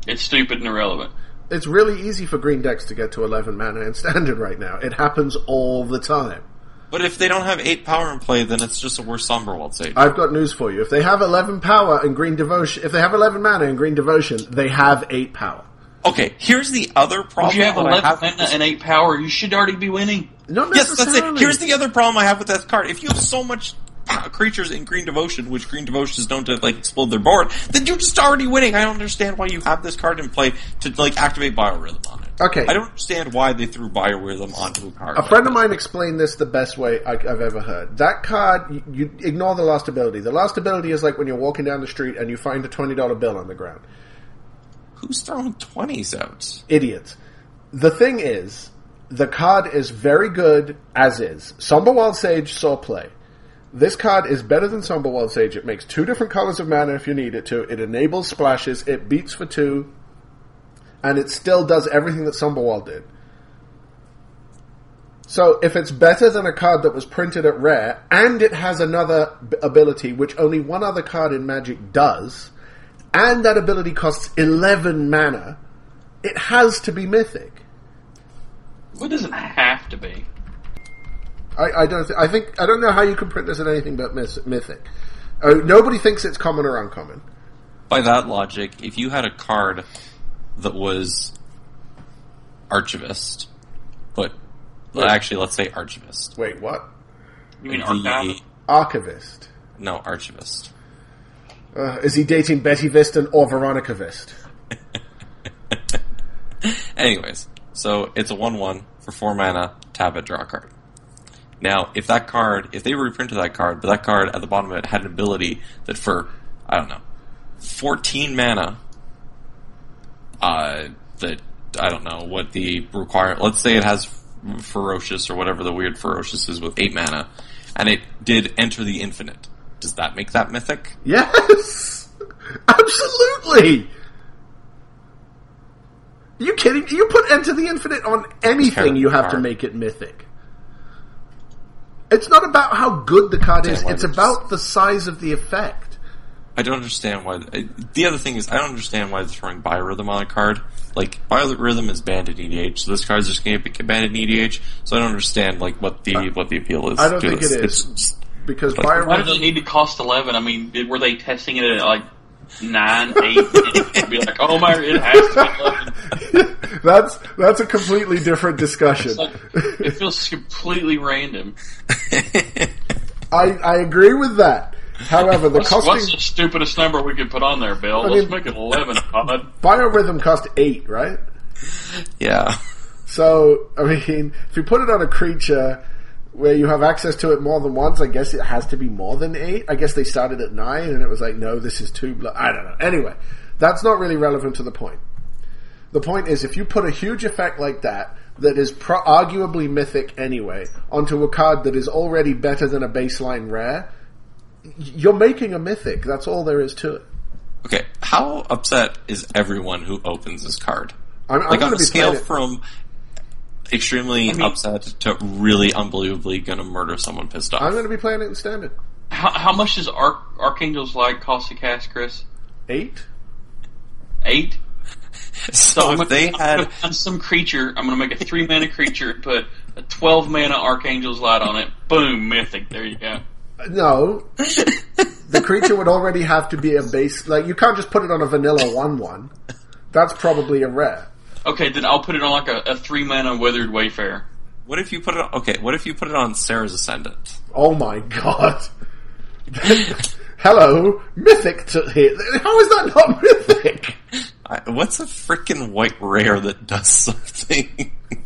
It's stupid and irrelevant. It's really easy for green decks to get to 11 mana in standard right now. It happens all the time. But if they don't have 8 power in play, then it's just a worse Somberwald Sage. I've got news for you. If they have 11 power and green devotion, if they have 11 mana and green devotion, they have 8 power. okay, here's the other problem If you have I 11 have mana and 8 power, you should already be winning. Not Yes, that's it. Here's the other problem I have with that card. If you have so much creatures in Green Devotion, which Green Devotion is known to like explode their board, then you're just already winning. I don't understand why you have this card in play to like activate Biorhythm on it. Okay. I don't understand why they threw Biorhythm onto a card. A like friend of mine explained this the best way I, I've ever heard. That card, you, you ignore the last ability. The last ability is like when you're walking down the street and you find a $20 bill on the ground. Who's throwing twenties out? Idiots. The thing is, the card is very good as is. Somberwald Sage saw play. This card is better than Somber Sage. It makes two different colors of mana if you need it to. It enables splashes. It beats for two. And it still does everything that Somberwald did. So if it's better than a card that was printed at rare, and it has another ability which only one other card in Magic does, and that ability costs 11 mana, it has to be mythic. It doesn't have to be. I, I don't. Th- I think I don't know how you can print this in anything but myth- mythic. Uh, nobody thinks it's common or uncommon. by that logic, if you had a card that was Archivist, but Wait. actually, let's say Archivist. Wait, what? You mean The- Archivist. no, Archivist. Uh, is he dating Betty Viston or Veronica Vist? Anyways, so it's a 1 1 for 4 mana, tap it, draw a card. Now, if that card, if they reprinted that card, but that card at the bottom of it had an ability that for, I don't know, 14 mana, uh, that, I don't know what the require, let's say it has Ferocious or whatever the weird Ferocious is with 8 mana, and it did enter the infinite. Does that make that mythic? Yes! Absolutely! Are you kidding? You put Enter the Infinite on anything, Terrible you have to make it mythic. It's not about how good the card is, it's they're about the size of the effect. I don't understand why. The other thing is, I don't understand why they're throwing biorhythm on a card. Like biorhythm is banned in EDH, so this card's just going to be banned in EDH. So I don't understand like what the what the appeal is. I don't to think this. it is. It's- Because Like, Byron Why does it need to cost eleven? I mean, were they testing it at like nine, eight? and it'd be like, oh my, it has to be eleven. that's that's a completely different discussion. like, it feels completely random. I, I agree with that. However, the What's, what's the stupidest number we could put on there, Bill? I Let's mean- make it eleven. Bud. biorhythm cost eight, right? yeah, So, I mean, if you put it on a creature where you have access to it more than once, I guess it has to be more than eight. I guess they started at nine and it was like, no, this is too, blo- I don't know. Anyway, that's not really relevant to the point. The point is, if you put a huge effect like that, that is pro- arguably mythic anyway, onto a card that is already better than a baseline rare, you're making a mythic. That's all there is to it. Okay, how upset is everyone who opens this card? I'm, I'm Like going on to a be scale from extremely mean- upset to really unbelievably going to murder someone pissed off. I'm going to be playing it in standard. How, how much does Arch, Archangel's Light cost to cast, Chris? Eight. Eight. so I'm if gonna- they had, find some creature. I'm gonna make a three mana creature and put a twelve mana Archangel's Light on it. Boom, mythic. There you go. No. the creature would already have to be a base. Like, you can't just put it on a vanilla 1 1. That's probably a rare. Okay, then I'll put it on like a, a three mana Withered Wayfarer. what if you put it? on, Okay, what if you put it on Serra's Ascendant? Oh my god. Hello, mythic to here. How is that not mythic? I, what's a freaking white rare that does something?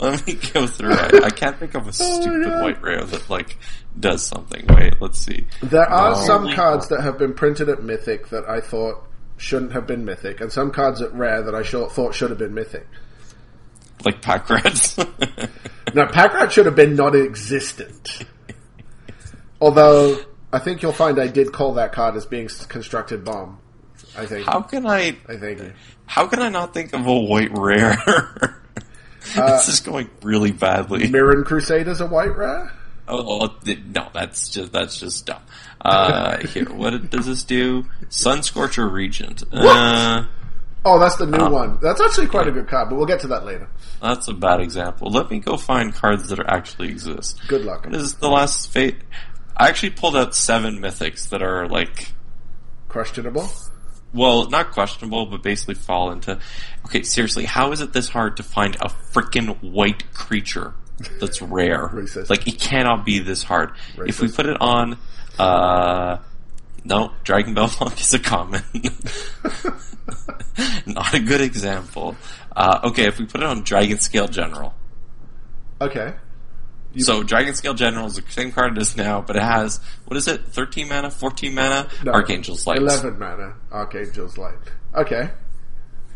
Let me go through. I, I can't think of a oh, stupid God. white rare that like does something. Wait, let's see. There are No. some cards that have been printed at mythic that I thought shouldn't have been mythic, and some cards at rare that I thought should have been mythic. Like pack rats. Now, pack Packrat should have been non-existent. Although, I think you'll find I did call that card as being constructed bomb. I think. how can I? I think. How can I not think of a white rare? Uh, this is going really badly. Mirran Crusaders a white rare? Oh no, that's just that's just dumb. Uh, here, what does this do? Sunscorch Regent. Uh, Oh, that's the new one. That's actually quite a good card, but we'll get to that later. that's a bad example. Let me go find cards that are actually exist. Good luck. What is the last fate? I actually pulled out seven mythics that are like, Questionable. well, not questionable, but basically fall into. Okay, seriously, how is it this hard to find a freaking white creature that's rare? Like, it cannot be this hard. If we put it on, uh, no, Dragon Bell Monk is a common. not a good example. Uh, okay, if we put it on Dragon Scale General. Okay. So Dragon Scale General is the same card it is now, but it has what is it? Thirteen mana, fourteen mana, No. Archangel's Light. 11 mana. Archangel's Light. Okay.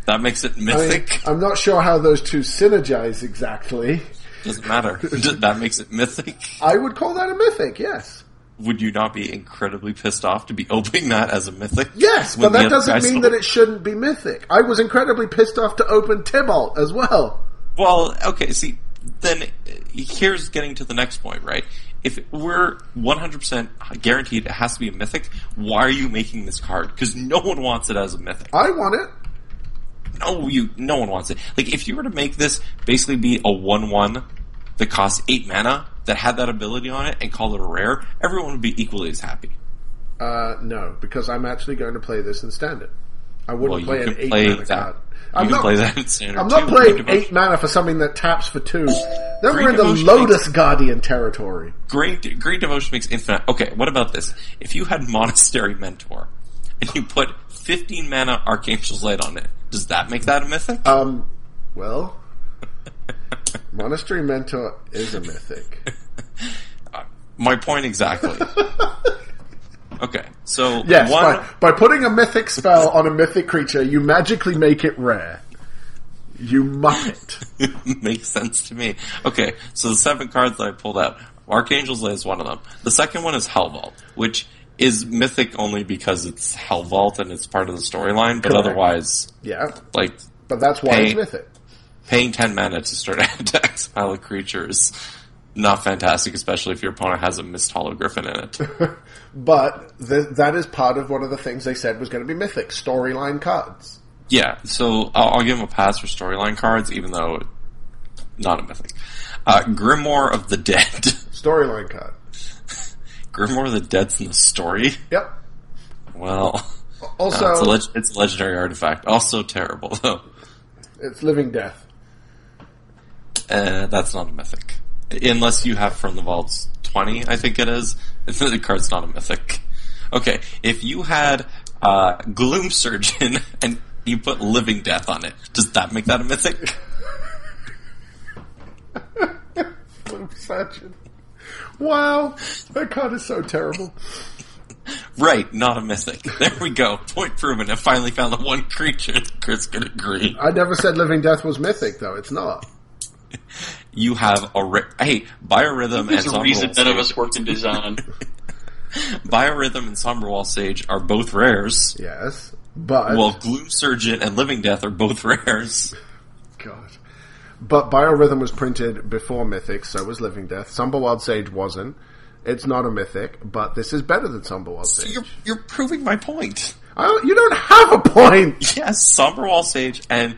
That makes it I mean, mythic. I'm not sure how those two synergize exactly. Doesn't matter. that makes it mythic. I would call that a mythic, yes. Would you not be incredibly pissed off to be opening that as a mythic? Yes, but that doesn't mean that it shouldn't be mythic. I was incredibly pissed off to open Tibalt as well. Well, okay. See, then uh, here's getting to the next point, right? If we're 100% guaranteed it has to be a mythic, why are you making this card? Because no one wants it as a mythic. I want it. No, you. No one wants it. Like if you were to make this basically be a one-one that costs eight mana that had that ability on it and call it a rare, everyone would be equally as happy. Uh, no, because I'm actually going to play this in standard. I wouldn't Well, play an eight play mana that. card. I'm not, play that in standard. I'm not too. playing eight mana for something that taps for two. Then we're in the Lotus Guardian territory. Great, great devotion makes infinite. Okay, what about this? If you had Monastery Mentor and you put 15 mana Archangel's Light on it, does that make that a mythic? Um, well, Monastery Mentor is a mythic. My point exactly. okay, so Yes, one, by, by putting a mythic spell on a mythic creature, you magically make it rare. You muppet. makes sense to me. Okay, so the seven cards that I pulled out, Archangel's Light is one of them. The second one is Hellvault, which is mythic only because it's Hellvault and it's part of the storyline, but Correct. otherwise, Yeah, like but that's why Hey. it's mythic. Paying 10 mana to start to exile a creature is not fantastic, especially if your opponent has a Misthollow Griffin in it. But th- that is part of one of the things they said was going to be mythic storyline cards. yeah, so I'll, I'll give them a pass for storyline cards, even though not a mythic. Uh, Grimoire of the Dead. Storyline card. Grimoire of the Dead's in the story? Yep. Well, Also, no, it's, a leg- it's a legendary artifact. Also terrible, though. it's living death. Uh, that's not a mythic. Unless you have from the vaults 20, I think it is. The card's not a mythic. Okay, if you had uh, Gloom Surgeon and you put Living Death on it, does that make that a mythic? Blue Surgeon. Wow, that card is so terrible. right, not a mythic. There we go. Point proven. I finally found the one creature that Chris could agree. I never said living death was mythic, though. It's not. You have a ra- hey Biorhythm and There's a Somber reason Wall none of Sage. us worked in design. Biorhythm and Somberwald Sage are both rares. Yes, but Well, Gloom Surgeon and Living Death are both rares. God. But Biorhythm was printed before Mythic, so was Living Death. Somberwald Sage wasn't. It's not a Mythic, but this is better than Somberwald Sage. You're you're proving my point. I don't- you don't have a point! Yes, Somberwald Sage and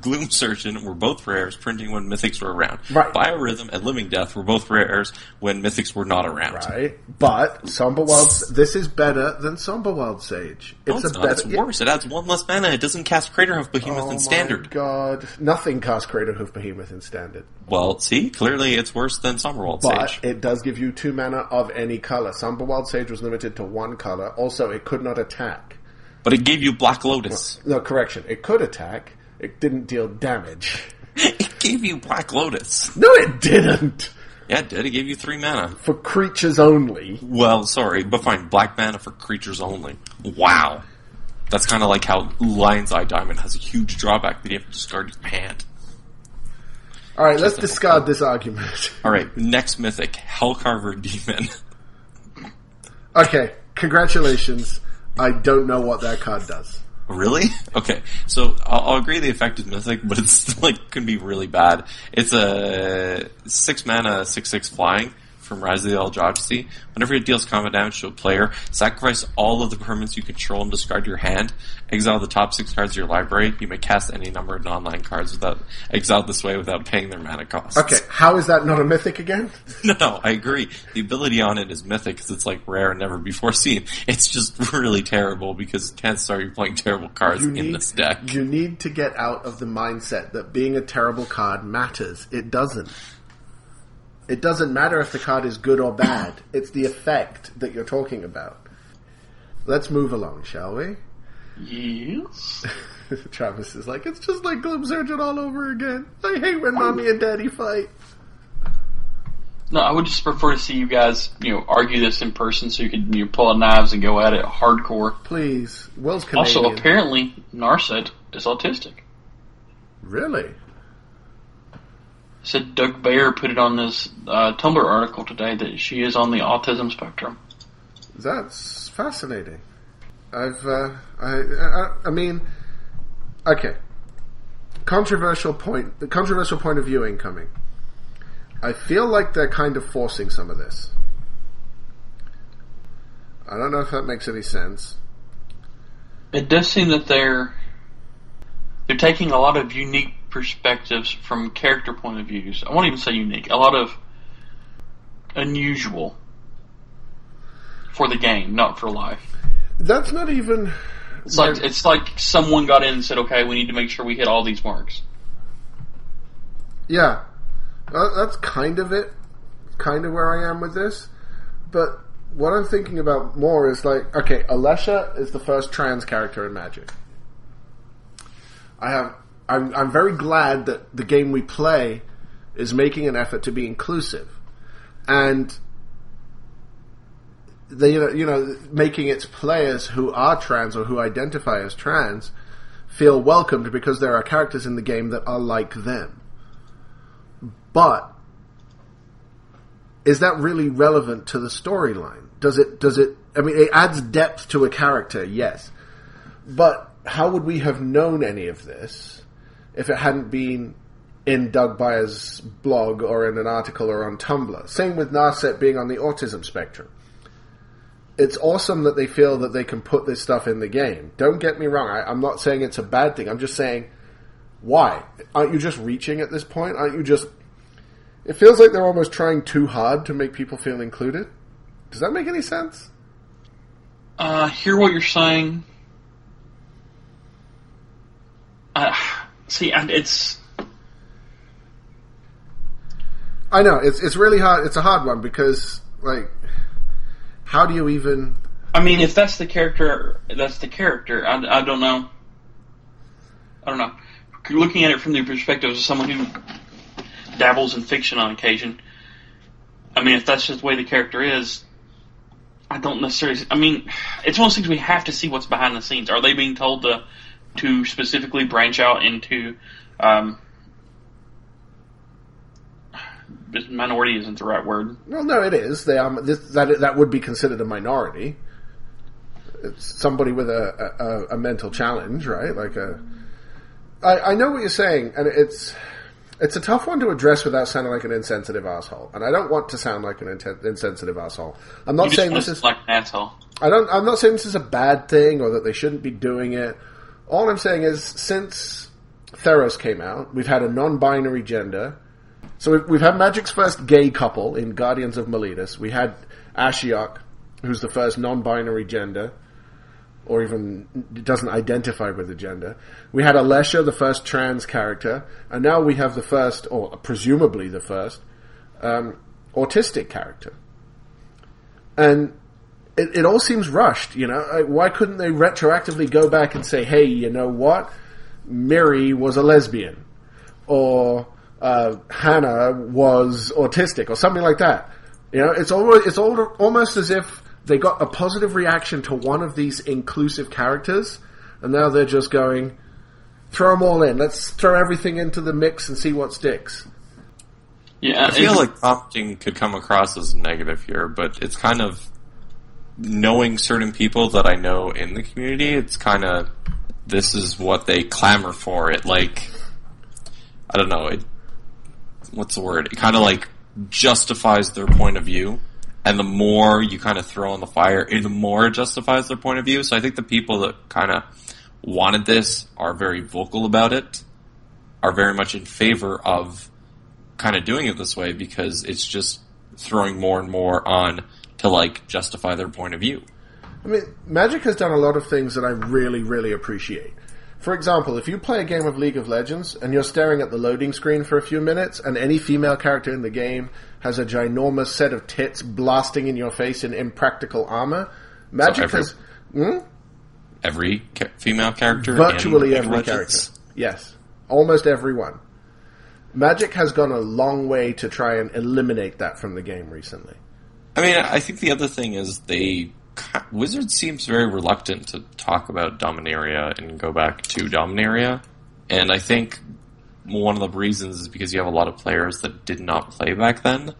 Gloom Surgeon were both rares, printing when Mythics were around. Right. Biorhythm and Living Death were both rares when Mythics were not around. Right? But Somberwald, this is better than Somberwald Sage. No, It's it's, a not. better. It's worse. It adds one less mana. It doesn't cast Craterhoof Behemoth Oh in my Standard. god. Nothing casts Craterhoof Behemoth in Standard. Well, see, clearly it's worse than Somberwald But Sage. it does give you two mana of any color. Somberwild Sage was limited to one color. Also, it could not attack. But it gave you Black Lotus. No, correction. It could attack. It didn't deal damage. it gave you Black Lotus. No, it didn't! Yeah, it did. It gave you three mana. For creatures only. Well, sorry, but fine. Black mana for creatures only. Wow. That's kind of like how Lion's Eye Diamond has a huge drawback that you have to discard your hand. Alright, let's discard this argument. Alright, next mythic, Hellcarver Demon. okay, congratulations. I don't know what that card does. Really? Okay, so I'll, I'll agree the effect is mythic, but it's like can be really bad. It's a six mana, six six flying from Rise of the Eldrazi. Whenever it deals combat damage to a player, sacrifice all of the permanents you control and discard your hand. Exile the top six cards of your library. You may cast any number of non-land cards without exiled this way without paying their mana costs. Okay, how is that not a mythic again? No, no, I agree. The ability on it is mythic because it's like rare and never before seen. It's just really terrible because chances are you're playing terrible cards You in need, this deck. you need to get out of the mindset that being a terrible card matters. It doesn't. It doesn't matter if the card is good or bad. It's the effect that you're talking about. Let's move along, shall we? yes. Travis is like, it's just like Gloom Surgeon all over again. I hate when mommy and daddy fight. No, I would just prefer to see you guys, you know, argue this in person so you could you know, pull out knives and go at it hardcore. Please. Will's Canadian. Also, apparently, Narset is autistic. Really? Said Doug Beyer put it on this uh, Tumblr article today that she is on the autism spectrum. That's fascinating. I've, uh, I, I, I mean, okay. Controversial point, the controversial point of view incoming. I feel like they're kind of forcing some of this. I don't know if that makes any sense. It does seem that they're they're taking a lot of unique perspectives from character point of views. I won't even say unique. A lot of unusual. for the game, not for life. That's not even. It's like it's like someone got in and said, "Okay, we need to make sure we hit all these marks." Yeah, uh, that's kind of it. Kind of where I am with this, but what I'm thinking about more is like, okay, Alesha is the first trans character in Magic. I have, I'm, I'm very glad that the game we play is making an effort to be inclusive, and they, you know, making its players who are trans or who identify as trans feel welcomed because there are characters in the game that are like them. But is that really relevant to the storyline? Does it? Does it? I mean, it adds depth to a character, yes, but how would we have known any of this if it hadn't been in Doug Beyer's blog or in an article or on Tumblr? Same with Narset being on the autism spectrum. It's awesome that they feel that they can put this stuff in the game. Don't get me wrong. I, I'm not saying it's a bad thing. I'm just saying, why? Aren't you just reaching at this point? Aren't you just it feels like they're almost trying too hard to make people feel included. Does that make any sense? Uh, hear what you're saying. Uh, see, and it's. I know it's it's really hard. It's a hard one because like, how do you even? I mean, if that's the character, that's the character. I, I don't know. I don't know. Looking at it from the perspective of someone who dabbles in fiction on occasion. I mean, if that's just the way the character is, I don't necessarily. I mean, it's one of those things we have to see what's behind the scenes. Are they being told to to specifically branch out into um, minority? Isn't the right word? Well, no, it is. They are this, that that would be considered a minority. It's somebody with a, a, a mental challenge, right? Like a. I, I know what you're saying, and it's it's a tough one to address without sounding like an insensitive asshole, and I don't want to sound like an inten- insensitive asshole. I'm not saying this is like an asshole. I don't. I'm not saying this is a bad thing or that they shouldn't be doing it. All I'm saying is, since Theros came out, we've had a non-binary gender. So we've, we've had Magic's first gay couple in Guardians of Meletis. We had Ashiok, who's the first non-binary gender or even doesn't identify with the gender. We had Alesha, the first trans character, and now we have the first, or presumably the first, um, autistic character. And it, it, all seems rushed, you know. Like, why couldn't they retroactively go back and say, "Hey, you know what? Mary was a lesbian," or uh, Hannah was autistic, or something like that. You know, it's almost it's almost as if they got a positive reaction to one of these inclusive characters, and now they're just going, throw them all in. Let's throw everything into the mix and see what sticks. Yeah, I feel like prompting could come across as negative here, but it's kind of knowing certain people that I know in the community. It's kind of this is what they clamor for. It like I don't know. It what's the word? It kind of like justifies their point of view and the more you kind of throw in the fire, the more it justifies their point of view. So I think the people that kind of wanted this are very vocal about it, are very much in favor of kind of doing it this way because it's just throwing more and more on to like justify their point of view. I mean, Magic has done a lot of things that I really, really appreciate. For example, if you play a game of League of Legends and you're staring at the loading screen for a few minutes and any female character in the game has a ginormous set of tits blasting in your face in impractical armor, Magic so every, has... Hmm? Every ca- female character? Virtually every character. Yes. Almost everyone. Magic has gone a long way to try and eliminate that from the game recently. I mean, I think the other thing is they Wizard seems very reluctant to talk about Dominaria and go back to Dominaria, and I think one of the reasons is because you have a lot of players that did not play back then,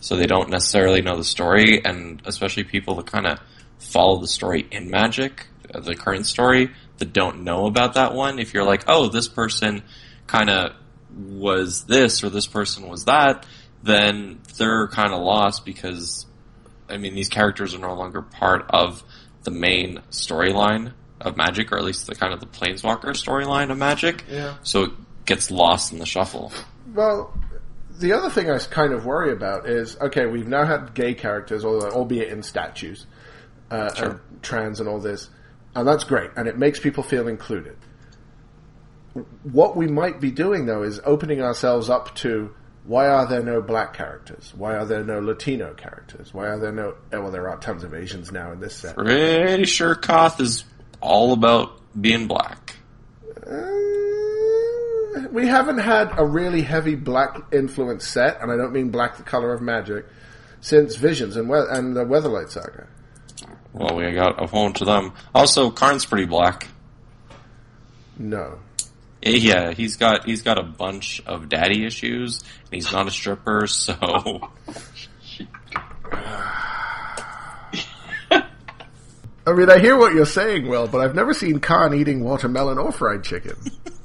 so they don't necessarily know the story, and especially people that kind of follow the story in Magic, uh, the current story, that don't know about that one. If you're like, oh, this person kind of was this or this person was that, then they're kind of lost because I mean, these characters are no longer part of the main storyline of Magic, or at least the kind of the Planeswalker storyline of Magic. Yeah. So it gets lost in the shuffle. Well, the other thing I kind of worry about is okay, we've now had gay characters, albeit in statues. uh, and trans and all this, and that's great, and it makes people feel included. What we might be doing though is opening ourselves up to why are there no black characters? Why are there no Latino characters? Why are there no? eh, Well, there are tons of Asians now in this set. Pretty sure Koth is all about being black. Uh, we haven't had a really heavy black influence set, and I don't mean black the color of magic, since Visions and, we- and the Weatherlight Saga. Well, we got a phone to them. Also, Karn's pretty black. No. Yeah, he's got he's got a bunch of daddy issues, and he's not a stripper, so I mean, I hear what you're saying, Will, but I've never seen Khan eating watermelon or fried chicken.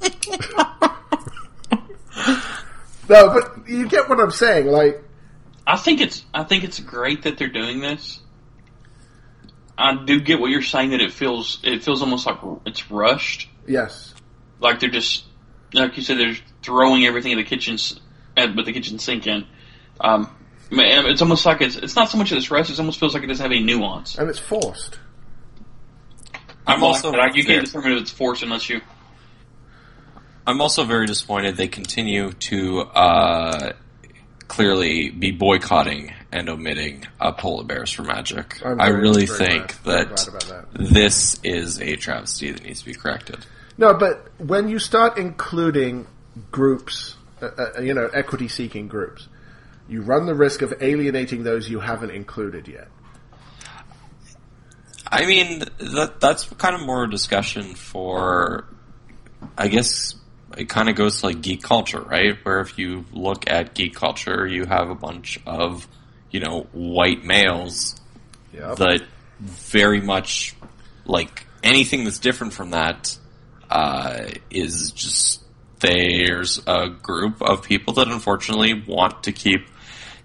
no, but you get what I'm saying. Like, I think it's I think it's great that they're doing this. I do get what you're saying that it feels it feels almost like it's rushed, yes, like they're just like you said they're throwing everything in the kitchen s- at with the kitchen sink in. Um, it's almost like it's it's not so much of it's rushed. It almost feels like it doesn't have any nuance. and it's forced. I'm Well, also like, you can't determine if it's forced unless you. I'm also very disappointed they continue to uh, clearly be boycotting and omitting uh, polar bears for Magic. I'm I very- really think that, that. this is a travesty that needs to be corrected. No, but when you start including groups, uh, uh, you know, equity-seeking groups, you run the risk of alienating those you haven't included yet. I mean, that that's kind of more a discussion for, I guess, it kind of goes to like geek culture, right? Where if you look at geek culture, you have a bunch of, you know, white males Yep. that very much like anything that's different from that uh, is just there's a group of people that unfortunately want to keep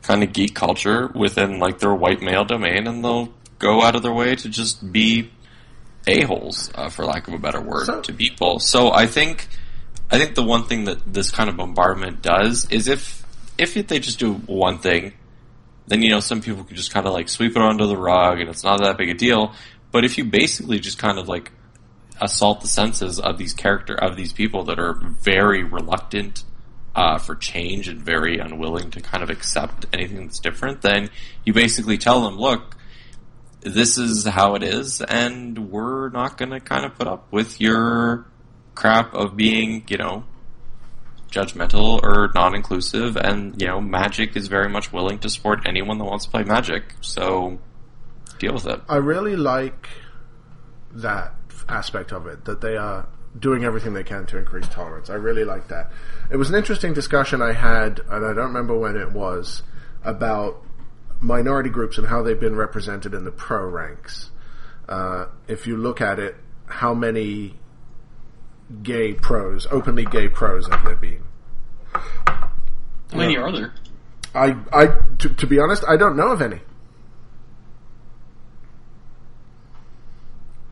kind of geek culture within like their white male domain, and they'll go out of their way to just be a holes, uh, for lack of a better word, So- to people. So I think I think the one thing that this kind of bombardment does is if if they just do one thing, then you know some people can just kind of like sweep it under the rug and it's not that big a deal. But if you basically just kind of like assault the senses of these character of these people that are very reluctant uh, for change and very unwilling to kind of accept anything that's different, then you basically tell them, look, this is how it is, and we're not going to kind of put up with your crap of being, you know, judgmental or non-inclusive, and you know, Magic is very much willing to support anyone that wants to play Magic. So deal with it. I really like that aspect of it, that they are doing everything they can to increase tolerance. I really like that. It was an interesting discussion I had, and I don't remember when it was, about minority groups and how they've been represented in the pro ranks. Uh, if you look at it, how many gay pros, openly gay pros, have there been? How many are there? I, I, to, to be honest, I don't know of any.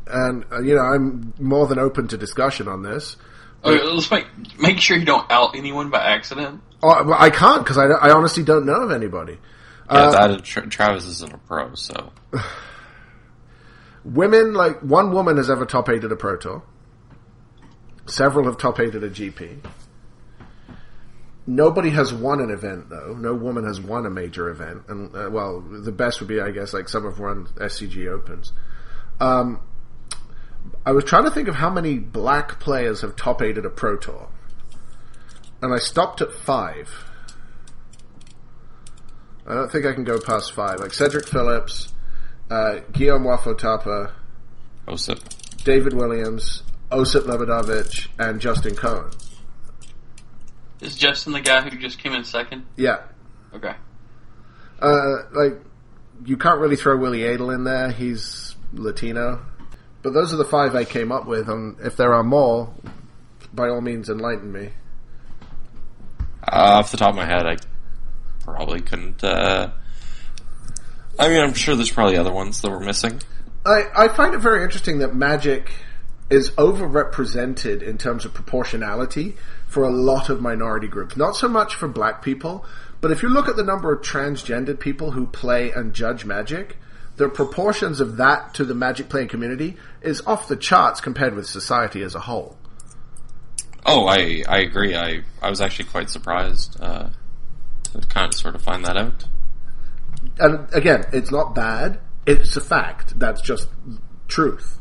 And uh, you know, I'm more than open to discussion on this. Okay, let's make make sure you don't out anyone by accident. Oh, I can't because I, I honestly don't know of anybody. Yeah, Uh, that Tra- Travis isn't a pro, so Women, like one woman has ever top eighted a Pro Tour. Several have top eighted a GP. Nobody has won an event though. No woman has won a major event, and uh, well, the best would be, I guess, like some have run SCG Opens. Um, I was trying to think of how many black players have top eighted a Pro Tour, and I stopped at five. I don't think I can go past five. Like Cedric Phillips, uh, Guillaume Wafo-Tapa, Osyp. David Williams, Osyp Lebedowicz, and Justin Cohen. Is Justin the guy who just came in second? Yeah. Okay. Uh, like, you can't really throw Willy Edel in there. He's Latino. But those are the five I came up with, and if there are more, by all means enlighten me. Uh, off the top of my head, I probably couldn't. Uh, I mean, I'm sure there's probably other ones that we're missing. I, I find it very interesting that magic is overrepresented in terms of proportionality for a lot of minority groups. Not so much for black people, but if you look at the number of transgendered people who play and judge magic, the proportions of that to the Magic playing community is off the charts compared with society as a whole. Oh, I I agree. I I was actually quite surprised uh, to kind of sort of find that out. And again, it's not bad. It's a fact. That's just truth.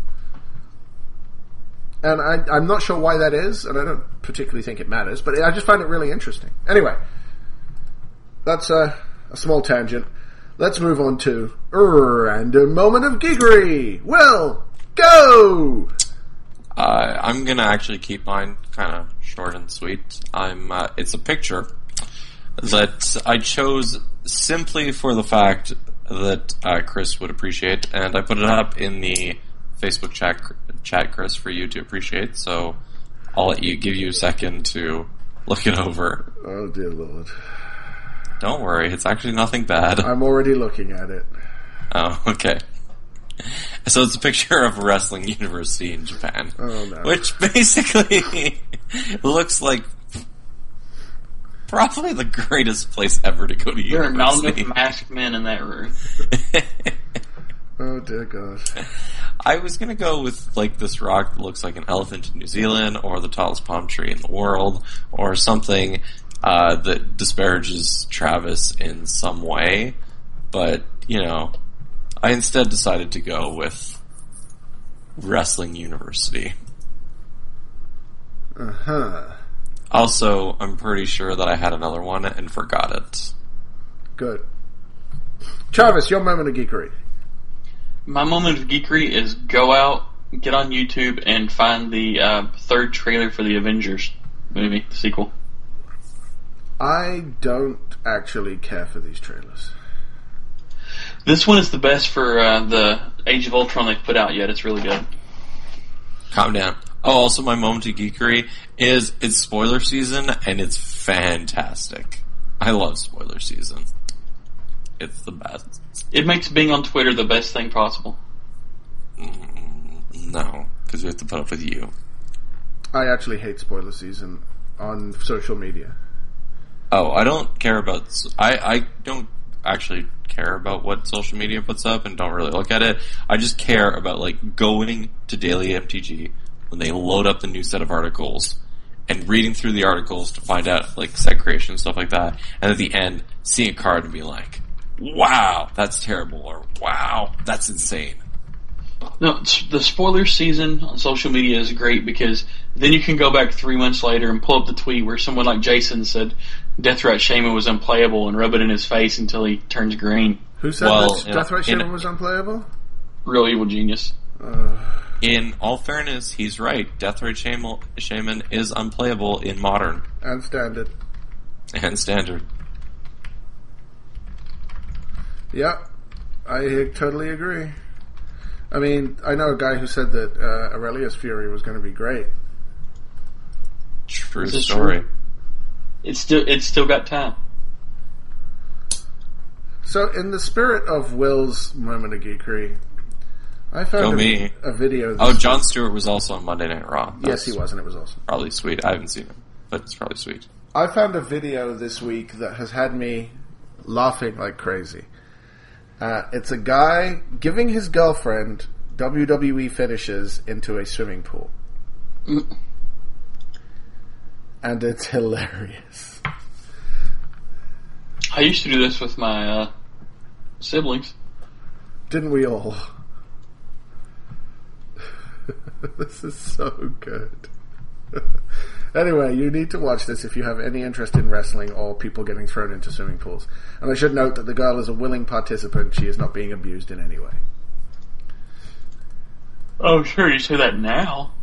And I, I'm not sure why that is, and I don't particularly think it matters, but I just find it really interesting. Anyway, that's a, a small tangent. Let's move on to a random moment of geekery. Will, go! Uh, I'm gonna actually keep mine kind of short and sweet. I'm. Uh, it's a picture that I chose simply for the fact that uh, Chris would appreciate, and I put it up in the Facebook chat, chat, Chris, for you to appreciate. So I'll let you give you a second to look it over. Oh dear lord! Don't worry, it's actually nothing bad. I'm already looking at it. Oh, okay. So it's a picture of a wrestling university in Japan, Oh no! which basically looks like probably the greatest place ever to go to There are not university. masked men in that room. Oh dear God! I was gonna go with like this rock that looks like an elephant in New Zealand, or the tallest palm tree in the world, or something uh, that disparages Travis in some way. But you know, I instead decided to go with Wrestling University. Uh huh. Also, I'm pretty sure that I had another one and forgot it. Good. Travis, your moment of geekery. My moment of geekery is go out, get on YouTube, and find the uh, third trailer for the Avengers movie, the sequel. I don't actually care for these trailers. This one is the best for uh, the Age of Ultron they've put out yet. It's really good. Calm down. Oh, also my moment of geekery is it's spoiler season and it's fantastic. I love spoiler season. It's the best. It makes being on Twitter the best thing possible. No, because we have to put up with you. I actually hate spoiler season on social media. Oh, I don't care about. I I don't actually care about what social media puts up and don't really look at it. I just care about like going to Daily MTG when they load up the new set of articles and reading through the articles to find out like set creation and stuff like that, and at the end seeing a card and be like, "Wow, that's terrible," or "Wow, that's insane." No, the spoiler season on social media is great because then you can go back three months later and pull up the tweet where someone like Jason said Deathrite Shaman was unplayable and rub it in his face until he turns green. Who said Well, that in- Deathrite Shaman was unplayable? Real evil genius. In all fairness, he's right. Deathrite Shaman, Shaman is unplayable in modern And standard. and standard. Yep. I totally agree. I mean, I know a guy who said that uh, Aurelia's Fury was going to be great. True This story. true. It's still it's still got time. So, in the spirit of Will's moment of geekery, I found a, me. a video. This Oh, Jon Stewart was also on Monday Night Raw. Yes, he was, and it was awesome. Probably sweet. I haven't seen him, but it's probably sweet. I found a video this week that has had me laughing like crazy. Uh, it's a guy giving his girlfriend WWE finishes into a swimming pool. And it's hilarious. I used to do this with my uh, siblings. Didn't we all? this is so good. anyway, you need to watch this if you have any interest in wrestling or people getting thrown into swimming pools. And I should note that the girl is a willing participant. She is not being abused in any way. Oh, sure, you say that now.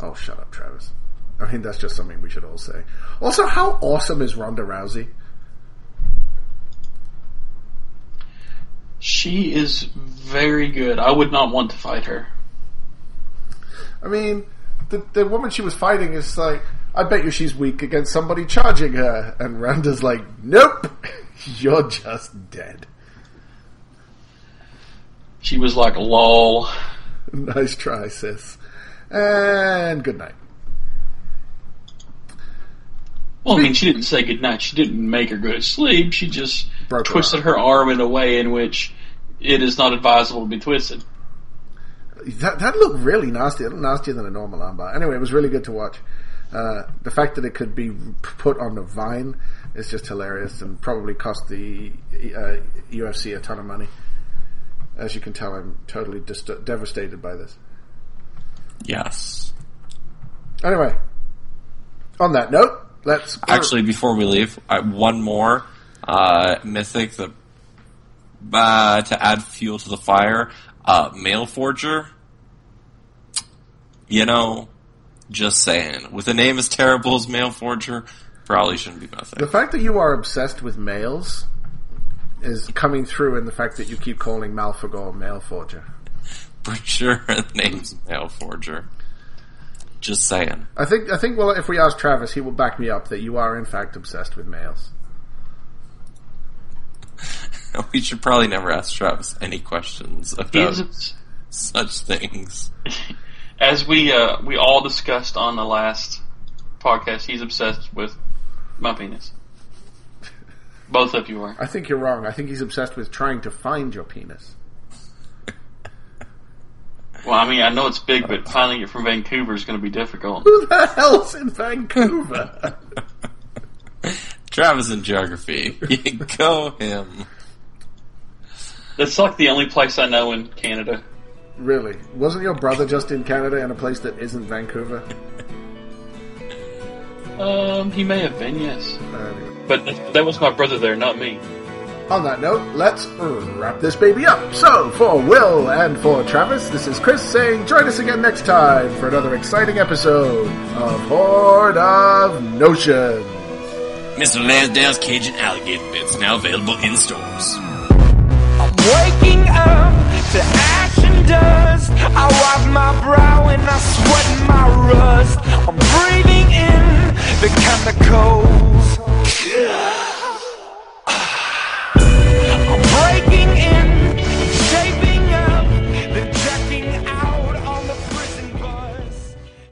Oh, shut up, Travis. I mean, that's just something we should all say. Also, how awesome is Ronda Rousey? She is very good. I would not want to fight her. I mean, the the woman she was fighting is like, I bet you she's weak against somebody charging her, and Ronda's like, nope, you're just dead. She was like, lol. nice try, sis. And good night. Well, I mean, she didn't say goodnight. She didn't make her go to sleep. She just Broke her twisted arm. her arm in a way in which it is not advisable to be twisted. That, that looked really nasty. It looked nastier than a normal armbar. Anyway, it was really good to watch. Uh, the fact that it could be put on the vine is just hilarious and probably cost the uh, UFC a ton of money. As you can tell, I'm totally dist- devastated by this. Yes. Anyway, on that note, let's Actually, before we leave, I, one more uh, mythic that uh, to add fuel to the fire. Uh, mail forger. You know, just saying. With a name as terrible as mail forger, probably shouldn't be mythic. The fact that you are obsessed with males is coming through in the fact that you keep calling Malfegor Mail Forger. For sure, the name's mail forger. Just saying. I think I think well if we ask Travis he will back me up that you are in fact obsessed with males. We should probably never ask Travis any questions about He's, such things. as we uh, we all discussed on the last podcast, he's obsessed with my penis. Both of you are. I think you're wrong. I think he's obsessed with trying to find your penis. Well, I mean, I know it's big, but finding it from Vancouver is going to be difficult. Who the hell's in Vancouver? Travis in geography. You go him. That's like the only place I know in Canada. really? Wasn't your brother just in Canada in a place that isn't Vancouver? Um, he may have been, yes, Anyway. but that was my brother there, not me. On that note, let's uh, wrap this baby up. So, for Will and for Travis, this is Chris saying join us again next time for another exciting episode of Horde of Notions. Mr. Lansdale's Cajun Alligator Bits now available in stores. I'm waking up to ash and dust. I wipe my brow and I sweat my rust. I'm breathing in the chemicals. Yeah.